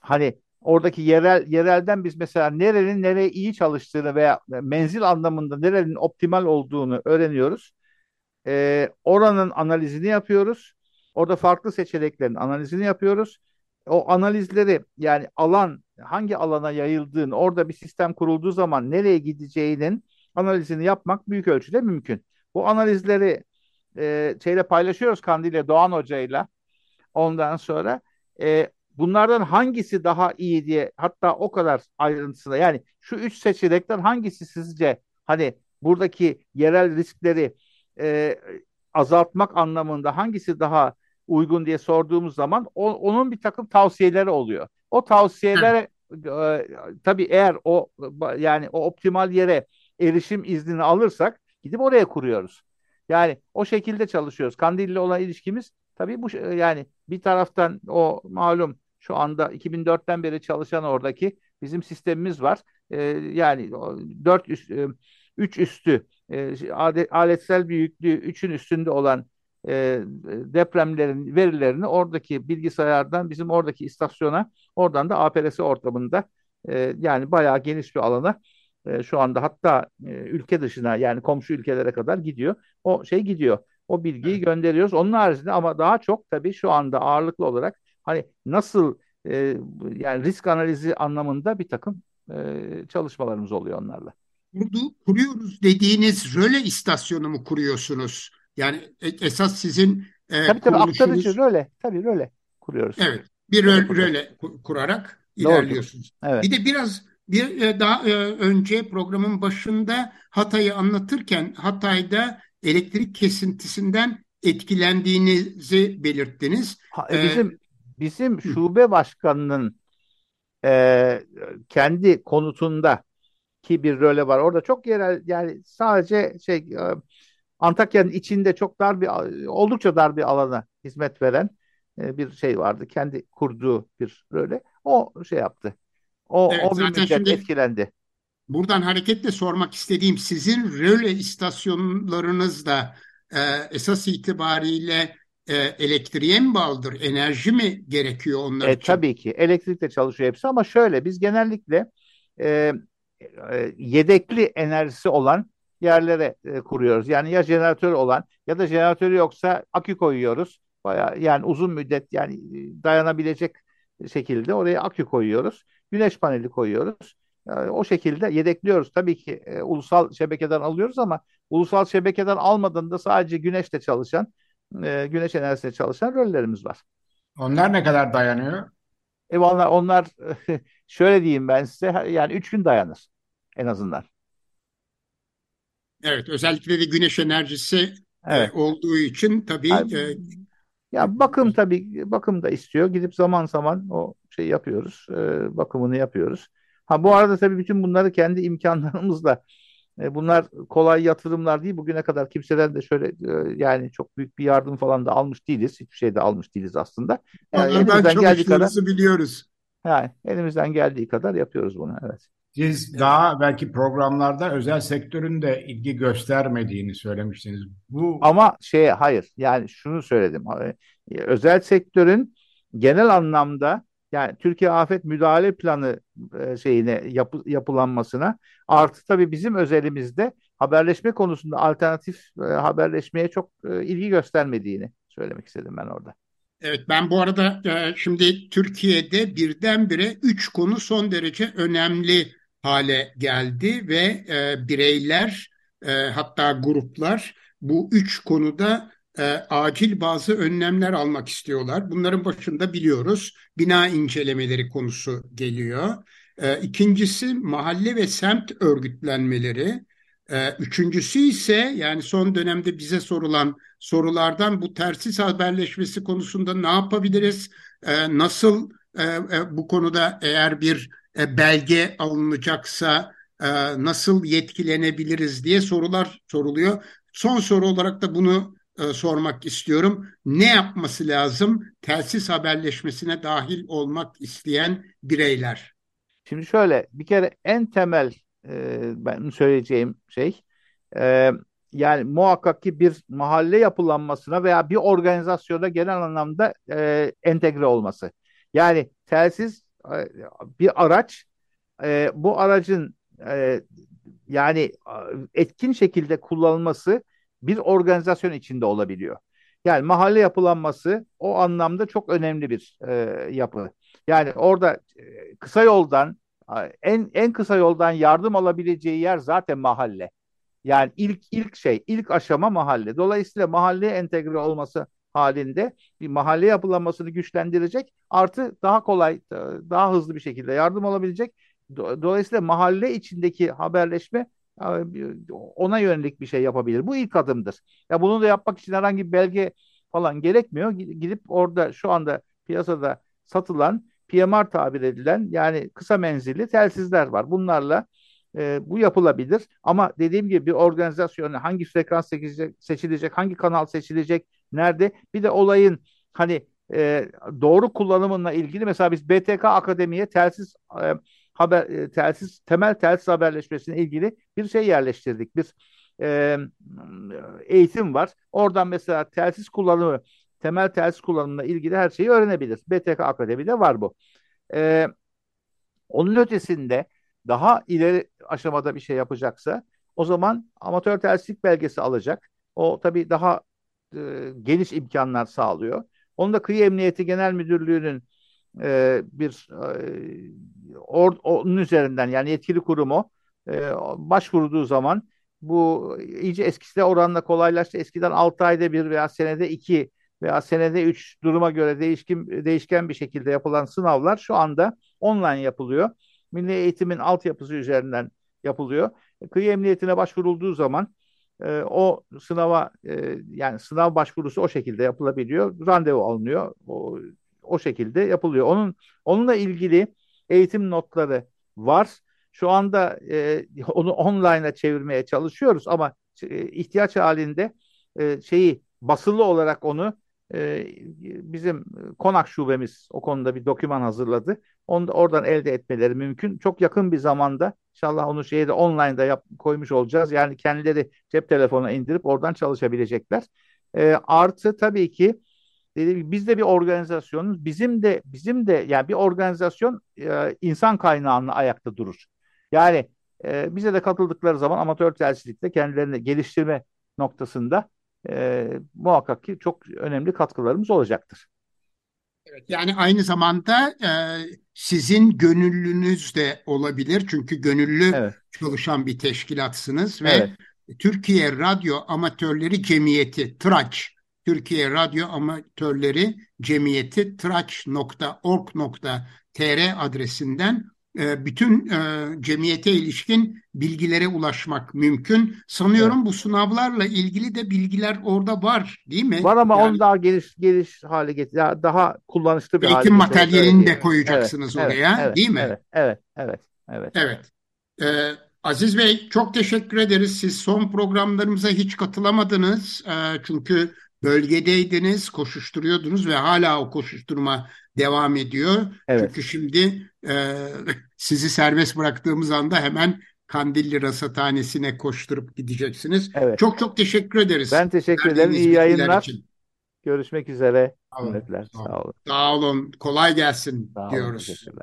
hani oradaki yerel yerelden biz mesela nerenin nereye iyi çalıştığını veya menzil anlamında nerenin optimal olduğunu öğreniyoruz. E, oranın analizini yapıyoruz. Orada farklı seçeneklerin analizini yapıyoruz. O analizleri yani alan hangi alana yayıldığını orada bir sistem kurulduğu zaman nereye gideceğinin analizini yapmak büyük ölçüde mümkün. Bu analizleri e, şeyle paylaşıyoruz Kandil'le Doğan Hoca'yla. Ondan sonra e, bunlardan hangisi daha iyi diye hatta o kadar ayrıntısına yani şu üç seçenekten hangisi sizce hani buradaki yerel riskleri e, azaltmak anlamında hangisi daha uygun diye sorduğumuz zaman o, onun bir takım tavsiyeleri oluyor. O tavsiyelere e, tabii eğer o yani o optimal yere erişim iznini alırsak gidip oraya kuruyoruz. Yani o şekilde çalışıyoruz. Kandilli olan ilişkimiz tabii bu yani bir taraftan o malum şu anda 2004'ten beri çalışan oradaki bizim sistemimiz var. Ee, yani 4 üst, 3 üstü e, aletsel büyüklüğü 3'ün üstünde olan e, depremlerin verilerini oradaki bilgisayardan bizim oradaki istasyona oradan da APRS ortamında e, yani bayağı geniş bir alana e, şu anda hatta e, ülke dışına yani komşu ülkelere kadar gidiyor. O şey gidiyor. O bilgiyi evet. gönderiyoruz. Onun haricinde ama daha çok tabii şu anda ağırlıklı olarak hani nasıl e, yani risk analizi anlamında bir takım e, çalışmalarımız oluyor onlarla. Kurdu, kuruyoruz dediğiniz röle istasyonu mu kuruyorsunuz? Yani e, esas sizin e, tabii, tabii, kuruluşunuz... aktarıcı röle. Tabii röle kuruyoruz. Evet. Bir röle, röle kurarak ilerliyorsunuz. Evet. Bir de biraz bir e, daha e, önce programın başında Hatay'ı anlatırken Hatay'da elektrik kesintisinden etkilendiğinizi belirttiniz. Ha, bizim bizim şube başkanının e, kendi konutunda ki bir röle var. Orada çok yerel yani sadece şey Antakya'nın içinde çok dar bir oldukça dar bir alana hizmet veren e, bir şey vardı. Kendi kurduğu bir röle. O şey yaptı. O, evet, o bir müddet şimdi etkilendi. Buradan hareketle sormak istediğim sizin röle istasyonlarınızda e, esas itibariyle e, elektriğe mi bağlıdır? Enerji mi gerekiyor onlar e, için? Tabii ki. Elektrikle çalışıyor hepsi ama şöyle biz genellikle e, e, yedekli enerjisi olan yerlere e, kuruyoruz. Yani ya jeneratör olan ya da jeneratörü yoksa akü koyuyoruz. Baya yani uzun müddet yani e, dayanabilecek şekilde oraya akü koyuyoruz. Güneş paneli koyuyoruz. Yani o şekilde yedekliyoruz. Tabii ki e, ulusal şebekeden alıyoruz ama ulusal şebekeden almadığında sadece güneşle çalışan, e, güneş enerjisiyle çalışan rollerimiz var. Onlar ne kadar dayanıyor? E onlar, onlar şöyle diyeyim ben size yani üç gün dayanır en azından. Evet özellikle de güneş enerjisi e, evet. olduğu için tabii yani, e, ya bakım tabii bakım da istiyor. Gidip zaman zaman o şey yapıyoruz. E, bakımını yapıyoruz. Ha bu arada tabii bütün bunları kendi imkanlarımızla e, bunlar kolay yatırımlar değil. Bugüne kadar kimseden de şöyle e, yani çok büyük bir yardım falan da almış değiliz. Hiçbir şey de almış değiliz aslında. Yani elimizden geldiği kadar biliyoruz. Yani elimizden geldiği kadar yapıyoruz bunu. Evet. Siz daha belki programlarda özel sektörün de ilgi göstermediğini söylemiştiniz. Bu ama şey hayır yani şunu söyledim. Özel sektörün genel anlamda yani Türkiye Afet Müdahale Planı e, şeyine yapı, yapılanmasına artı tabii bizim özelimizde haberleşme konusunda alternatif e, haberleşmeye çok e, ilgi göstermediğini söylemek istedim ben orada. Evet ben bu arada şimdi Türkiye'de birdenbire üç konu son derece önemli hale geldi ve e, bireyler e, hatta gruplar bu üç konuda e, acil bazı önlemler almak istiyorlar. Bunların başında biliyoruz bina incelemeleri konusu geliyor. E, ikincisi mahalle ve semt örgütlenmeleri. E, üçüncüsü ise yani son dönemde bize sorulan sorulardan bu tersiz haberleşmesi konusunda ne yapabiliriz? E, nasıl e, e, bu konuda eğer bir e, belge alınacaksa e, nasıl yetkilenebiliriz diye sorular soruluyor. Son soru olarak da bunu e, sormak istiyorum. Ne yapması lazım telsiz haberleşmesine dahil olmak isteyen bireyler? Şimdi şöyle bir kere en temel ben söyleyeceğim şey yani muhakkak ki bir mahalle yapılanmasına veya bir organizasyona genel anlamda entegre olması. Yani telsiz bir araç bu aracın yani etkin şekilde kullanılması bir organizasyon içinde olabiliyor. Yani mahalle yapılanması o anlamda çok önemli bir e, yapı. Yani orada e, kısa yoldan en en kısa yoldan yardım alabileceği yer zaten mahalle. Yani ilk ilk şey, ilk aşama mahalle. Dolayısıyla mahalleye entegre olması halinde bir mahalle yapılanmasını güçlendirecek artı daha kolay, daha hızlı bir şekilde yardım alabilecek. Dolayısıyla mahalle içindeki haberleşme ona yönelik bir şey yapabilir. Bu ilk adımdır. Ya bunu da yapmak için herhangi bir belge falan gerekmiyor. Gidip orada şu anda piyasada satılan PMR tabir edilen yani kısa menzilli telsizler var. Bunlarla e, bu yapılabilir. Ama dediğim gibi bir organizasyon hangi frekans seçilecek, seçilecek, hangi kanal seçilecek, nerede? Bir de olayın hani e, doğru kullanımına ilgili mesela biz BTK Akademi'ye telsiz e, haber e, telsiz temel telsiz haberleşmesine ilgili bir şey yerleştirdik. Bir e, eğitim var. Oradan mesela telsiz kullanımı, temel telsiz kullanımına ilgili her şeyi öğrenebilir. BTK Akademi'de var bu. E, onun ötesinde daha ileri aşamada bir şey yapacaksa o zaman amatör telsizlik belgesi alacak. O tabii daha e, geniş imkanlar sağlıyor. Onu da Kıyı Emniyeti Genel Müdürlüğü'nün e, bir e, or, onun üzerinden yani yetkili kurumu e, başvurduğu zaman bu iyice eskisine oranla kolaylaştı. Eskiden 6 ayda bir veya senede 2 veya senede 3 duruma göre değişkin, değişken bir şekilde yapılan sınavlar şu anda online yapılıyor. Milli eğitimin altyapısı üzerinden yapılıyor. Kıyı emniyetine başvurulduğu zaman e, o sınava e, yani sınav başvurusu o şekilde yapılabiliyor. Randevu alınıyor. O, o şekilde yapılıyor. Onun onunla ilgili eğitim notları var. Şu anda e, onu online'a çevirmeye çalışıyoruz ama e, ihtiyaç halinde e, şeyi basılı olarak onu e, bizim konak şubemiz o konuda bir doküman hazırladı. Onu da oradan elde etmeleri mümkün. Çok yakın bir zamanda inşallah onu şeyde online'da yap, koymuş olacağız. Yani kendileri cep telefonuna indirip oradan çalışabilecekler. E, artı tabii ki dediğim biz de bir organizasyonuz. Bizim de bizim de yani bir organizasyon e, insan kaynağını ayakta durur. Yani e, bize de katıldıkları zaman amatör telsizlikte kendilerini geliştirme noktasında e, muhakkak ki çok önemli katkılarımız olacaktır. Evet, yani aynı zamanda e, sizin gönüllünüz de olabilir. Çünkü gönüllü evet. çalışan bir teşkilatsınız ve evet. Türkiye Radyo Amatörleri Cemiyeti TRAÇ Türkiye Radyo Amatörleri Cemiyeti traç.org.tr adresinden bütün e, cemiyete ilişkin bilgilere ulaşmak mümkün. Sanıyorum evet. bu sınavlarla ilgili de bilgiler orada var değil mi? Var ama yani, onu daha geniş geniş hale getir. Daha kullanışlı bir eğitim materyalini de koyacaksınız evet, oraya evet, değil mi? Evet, evet, evet. Evet. evet. Ee, Aziz Bey çok teşekkür ederiz. Siz son programlarımıza hiç katılamadınız. Ee, çünkü bölgedeydiniz, koşuşturuyordunuz ve hala o koşuşturma devam ediyor. Evet. Çünkü şimdi e, sizi serbest bıraktığımız anda hemen Kandilli Rasathanesi'ne koşturup gideceksiniz. Evet. Çok çok teşekkür ederiz. Ben teşekkür ederim. İyi yayınlar. Için. Görüşmek üzere. Sağ olun. Sağ olun. Sağ olun. Kolay gelsin Sağ diyoruz. Olun,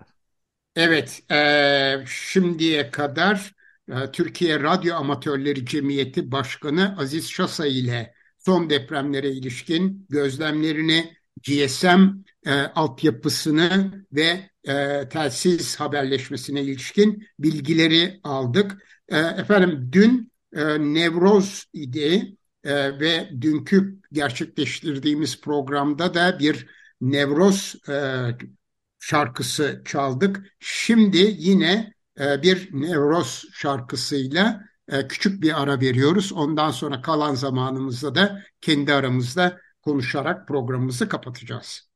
evet, e, şimdiye kadar e, Türkiye Radyo Amatörleri Cemiyeti Başkanı Aziz Şasa ile son depremlere ilişkin gözlemlerini, GSM e, altyapısını ve e, telsiz haberleşmesine ilişkin bilgileri aldık. E, efendim dün e, Nevroz idi e, ve dünkü gerçekleştirdiğimiz programda da bir Nevroz e, şarkısı çaldık. Şimdi yine e, bir Nevroz şarkısıyla e, küçük bir ara veriyoruz. Ondan sonra kalan zamanımızda da kendi aramızda konuşarak programımızı kapatacağız.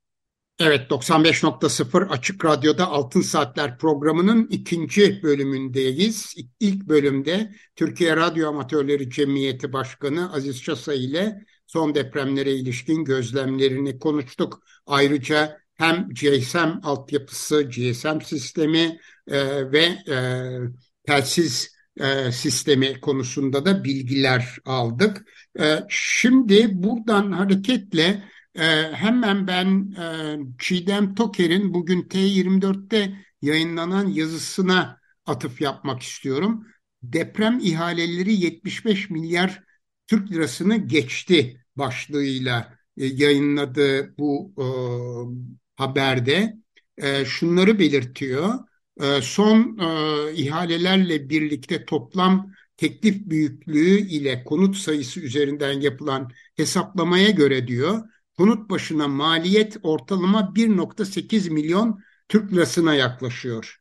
Evet 95.0 Açık Radyo'da Altın Saatler programının ikinci bölümündeyiz. İlk bölümde Türkiye Radyo Amatörleri Cemiyeti Başkanı Aziz Çasa ile son depremlere ilişkin gözlemlerini konuştuk. Ayrıca hem GSM altyapısı, GSM sistemi e, ve e, telsiz e, sistemi konusunda da bilgiler aldık. E, şimdi buradan hareketle e, hemen ben e, Çiğdem Toker'in bugün T24'te yayınlanan yazısına atıf yapmak istiyorum. Deprem ihaleleri 75 milyar Türk lirasını geçti başlığıyla e, yayınladığı bu haberde şunları belirtiyor. E, son e, ihalelerle birlikte toplam teklif büyüklüğü ile konut sayısı üzerinden yapılan hesaplamaya göre diyor konut başına maliyet ortalama 1.8 milyon Türk lirasına yaklaşıyor.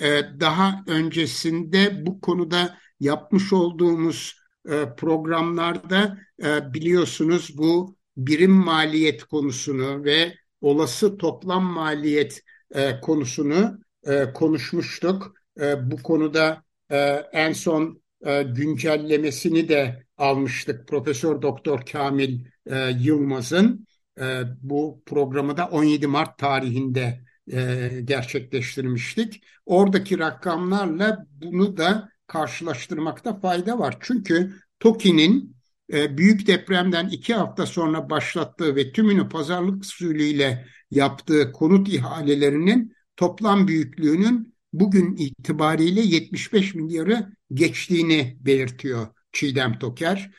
Ee, daha öncesinde bu konuda yapmış olduğumuz e, programlarda e, biliyorsunuz bu birim maliyet konusunu ve olası toplam maliyet konusunu konuşmuştuk. Bu konuda en son güncellemesini de almıştık Profesör Doktor Kamil Yılmaz'ın. Bu programı da 17 Mart tarihinde e, gerçekleştirmiştik. Oradaki rakamlarla bunu da karşılaştırmakta fayda var. Çünkü TOKİ'nin e, büyük depremden iki hafta sonra başlattığı ve tümünü pazarlık usulüyle yaptığı konut ihalelerinin toplam büyüklüğünün bugün itibariyle 75 milyarı geçtiğini belirtiyor Çiğdem Toker.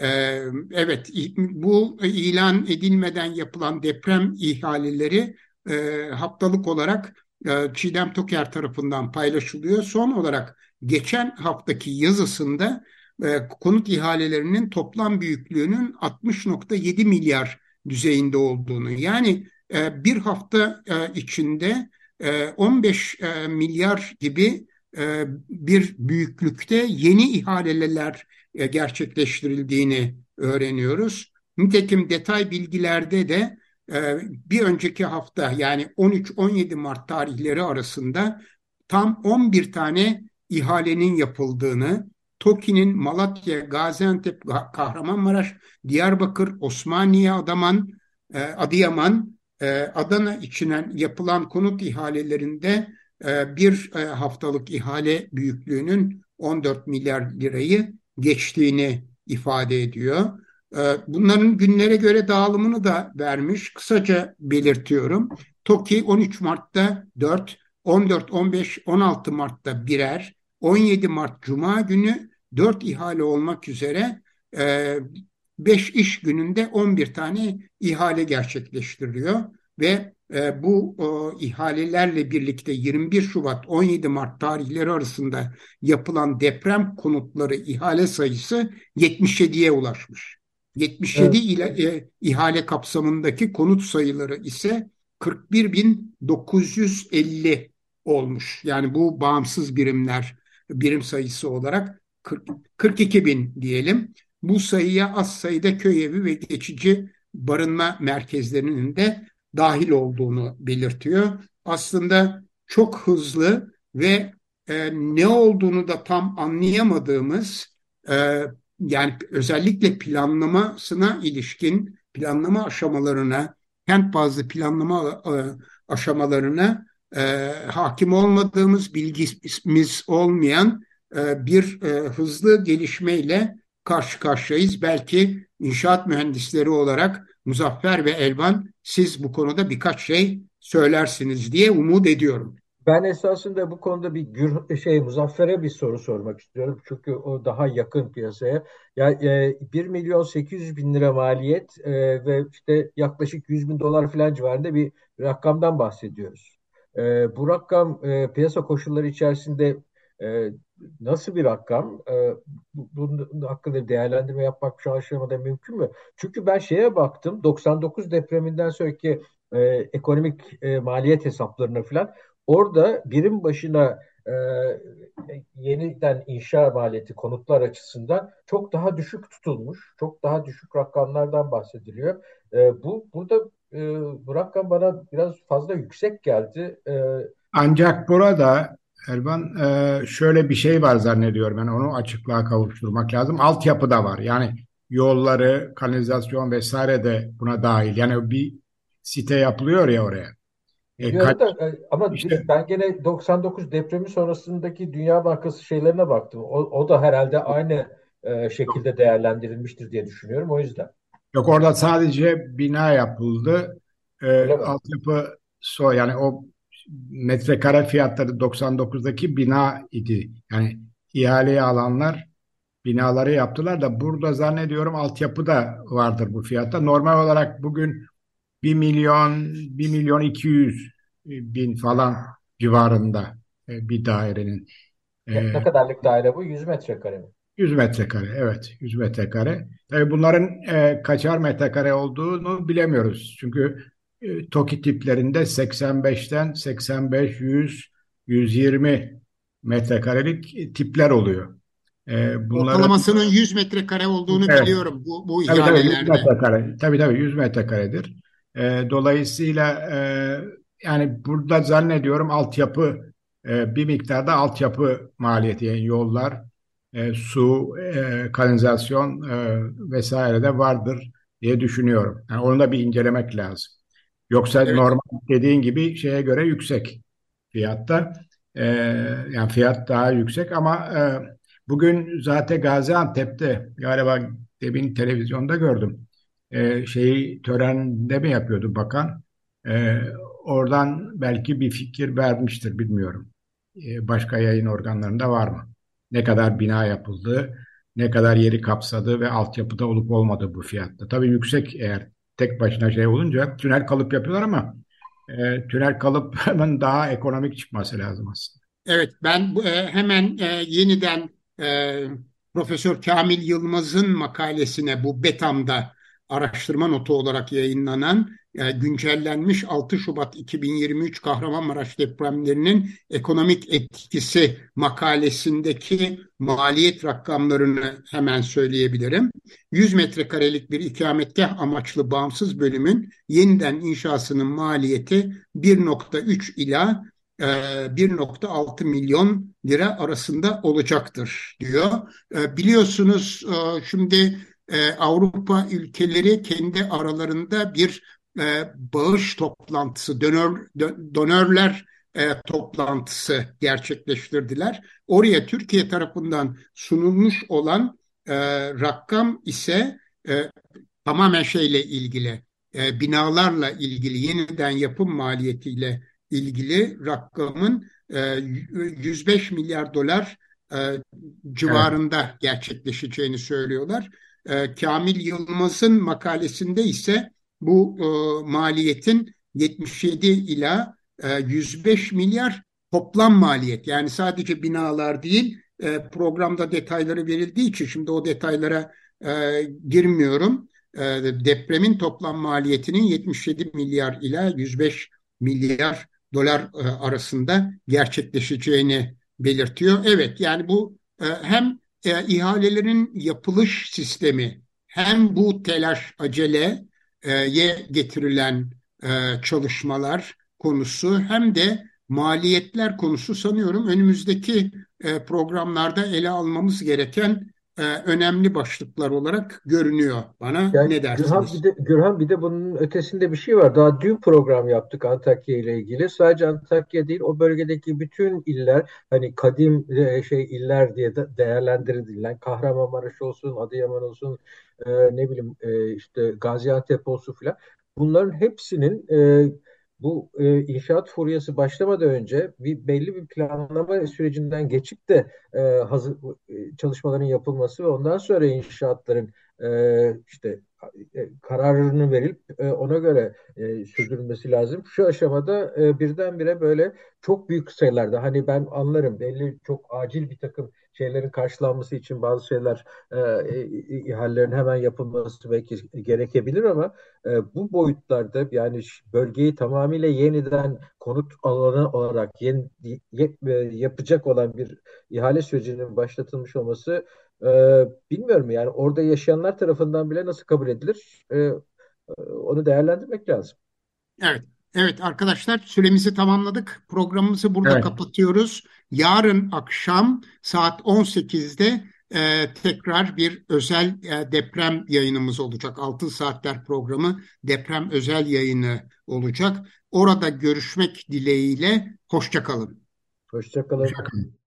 Ee, evet bu ilan edilmeden yapılan deprem ihaleleri e, haftalık olarak e, Çiğdem Toker tarafından paylaşılıyor. Son olarak geçen haftaki yazısında e, konut ihalelerinin toplam büyüklüğünün 60.7 milyar düzeyinde olduğunu yani bir hafta içinde 15 e, milyar gibi e, bir büyüklükte yeni ihaleler e, gerçekleştirildiğini öğreniyoruz. Nitekim detay bilgilerde de bir önceki hafta yani 13-17 Mart tarihleri arasında tam 11 tane ihalenin yapıldığını, TOKİ'nin Malatya, Gaziantep, Kahramanmaraş, Diyarbakır, Osmaniye, Adaman, e, Adıyaman, e, Adana içinen yapılan konut ihalelerinde e, bir haftalık ihale büyüklüğünün 14 milyar lirayı geçtiğini ifade ediyor. Ee, bunların günlere göre dağılımını da vermiş. Kısaca belirtiyorum. TOKİ 13 Mart'ta 4, 14, 15, 16 Mart'ta birer, 17 Mart Cuma günü 4 ihale olmak üzere 5 e, iş gününde 11 tane ihale gerçekleştiriliyor ve e, bu ihalelerle birlikte 21 Şubat 17 Mart tarihleri arasında yapılan deprem konutları ihale sayısı 77'ye ulaşmış. 77 evet. ile, e, ihale kapsamındaki konut sayıları ise 41.950 olmuş. Yani bu bağımsız birimler birim sayısı olarak 40, 42 bin diyelim. Bu sayıya az sayıda köy evi ve geçici barınma merkezlerinin de dahil olduğunu belirtiyor. Aslında çok hızlı ve e, ne olduğunu da tam anlayamadığımız e, yani özellikle planlamasına ilişkin planlama aşamalarına, kent bazlı planlama e, aşamalarına e, hakim olmadığımız, bilgimiz olmayan e, bir e, hızlı gelişmeyle karşı karşıyayız. Belki inşaat mühendisleri olarak Muzaffer ve Elvan siz bu konuda birkaç şey söylersiniz diye umut ediyorum. Ben esasında bu konuda bir gür, şey Muzaffer'e bir soru sormak istiyorum. Çünkü o daha yakın piyasaya. Yani e, 1 milyon 800 bin lira maliyet e, ve işte yaklaşık 100 bin dolar falan civarında bir rakamdan bahsediyoruz. E, bu rakam e, piyasa koşulları içerisinde e, nasıl bir rakam? E, bunun hakkında değerlendirme yapmak şu aşamada mümkün mü? Çünkü ben şeye baktım 99 depreminden sonraki e, ekonomik e, maliyet hesaplarına falan Orada birim başına e, yeniden inşa maliyeti konutlar açısından çok daha düşük tutulmuş. Çok daha düşük rakamlardan bahsediliyor. E, bu burada e, bu rakam bana biraz fazla yüksek geldi. E, Ancak burada Elvan e, şöyle bir şey var zannediyorum. Ben onu açıklığa kavuşturmak lazım. Altyapı da var. Yani yolları, kanalizasyon vesaire de buna dahil. Yani bir site yapılıyor ya oraya. E, kaç, da, e, ama işte, ben gene 99 depremi sonrasındaki Dünya Bankası şeylerine baktım. O, o da herhalde aynı e, şekilde değerlendirilmiştir diye düşünüyorum. O yüzden. Yok orada sadece bina yapıldı. Ee, altyapı so yani o metrekare fiyatları 99'daki bina idi. Yani ihaleye alanlar binaları yaptılar da burada zannediyorum altyapı da vardır bu fiyatta. Normal olarak bugün 1 milyon 1 milyon 200 bin falan civarında e, bir dairenin. Ne, ne kadarlık daire bu? 100 metrekare mi? 100 metrekare evet 100 metrekare. Tabii bunların e, kaçar metrekare olduğunu bilemiyoruz. Çünkü e, TOKİ tiplerinde 85'ten 85, 100, 120 metrekarelik tipler oluyor. E, bunların, Ortalamasının 100 metrekare olduğunu evet, biliyorum bu, bu tabii, tabii, 100 metrekare, tabii tabii 100 metrekaredir. E, dolayısıyla e, yani burada zannediyorum altyapı e, bir miktarda altyapı maliyeti yani yollar, e, su, e, kanalizasyon e, vesaire de vardır diye düşünüyorum. Yani onu da bir incelemek lazım. Yoksa evet. normal dediğin gibi şeye göre yüksek fiyatta. E, yani fiyat daha yüksek ama e, bugün zaten Gaziantep'te galiba demin televizyonda gördüm. E, şeyi törende mi yapıyordu bakan? E, oradan belki bir fikir vermiştir bilmiyorum. E, başka yayın organlarında var mı? Ne kadar bina yapıldı, ne kadar yeri kapsadı ve altyapıda olup olmadı bu fiyatta. Tabii yüksek eğer tek başına şey olunca tünel kalıp yapıyorlar ama e, tünel kalıpın daha ekonomik çıkması lazım aslında. Evet ben e, hemen e, yeniden e, Profesör Kamil Yılmaz'ın makalesine bu Betam'da araştırma notu olarak yayınlanan e, güncellenmiş 6 Şubat 2023 Kahramanmaraş depremlerinin ekonomik etkisi makalesindeki maliyet rakamlarını hemen söyleyebilirim. 100 metrekarelik bir ikametgah amaçlı bağımsız bölümün yeniden inşasının maliyeti 1.3 ila 1.6 e, milyon lira arasında olacaktır diyor. E, biliyorsunuz şimdi Avrupa ülkeleri kendi aralarında bir e, bağış toplantısı, donör, donörler e, toplantısı gerçekleştirdiler. Oraya Türkiye tarafından sunulmuş olan e, rakam ise e, tamamen şeyle ilgili, e, binalarla ilgili, yeniden yapım maliyetiyle ilgili rakamın e, 105 milyar dolar e, civarında evet. gerçekleşeceğini söylüyorlar. E, Kamil Yılmaz'ın makalesinde ise bu e, maliyetin 77 ila e, 105 milyar toplam maliyet. Yani sadece binalar değil e, programda detayları verildiği için şimdi o detaylara e, girmiyorum. E, depremin toplam maliyetinin 77 milyar ila 105 milyar dolar e, arasında gerçekleşeceğini belirtiyor. Evet yani bu e, hem e, ihalelerin yapılış sistemi hem bu telaş acele ye getirilen e, çalışmalar konusu hem de maliyetler konusu sanıyorum önümüzdeki e, programlarda ele almamız gereken e, önemli başlıklar olarak görünüyor bana. Yani ne dersiniz? Gürhan bir, de, Gürhan bir de bunun ötesinde bir şey var. Daha dün program yaptık Antakya ile ilgili. Sadece Antakya değil o bölgedeki bütün iller hani kadim şey iller diye de değerlendirilen Kahramanmaraş olsun, Adıyaman olsun, e, ne bileyim e, işte Gaziantep olsun filan. Bunların hepsinin e, bu e, inşaat furyası başlamadan önce bir belli bir planlama sürecinden geçip de e, hazır e, çalışmaların yapılması ve ondan sonra inşaatların e, işte e, kararını verilip e, ona göre e, sürdürülmesi lazım. Şu aşamada e, birdenbire böyle çok büyük sayılarda hani ben anlarım belli çok acil bir takım şeylerin karşılanması için bazı şeyler e, e, ihalelerin hemen yapılması belki gerekebilir ama e, bu boyutlarda yani bölgeyi tamamıyla yeniden konut alanı olarak yeni, ye, e, yapacak olan bir ihale sürecinin başlatılmış olması e, bilmiyorum yani orada yaşayanlar tarafından bile nasıl kabul edilir e, e onu değerlendirmek lazım. Evet. Evet arkadaşlar süremizi tamamladık. Programımızı burada evet. kapatıyoruz. Yarın akşam saat 18'de e, tekrar bir özel e, deprem yayınımız olacak. Altın Saatler programı deprem özel yayını olacak. Orada görüşmek dileğiyle. Hoşçakalın. Hoşçakalın. Hoşçakalın.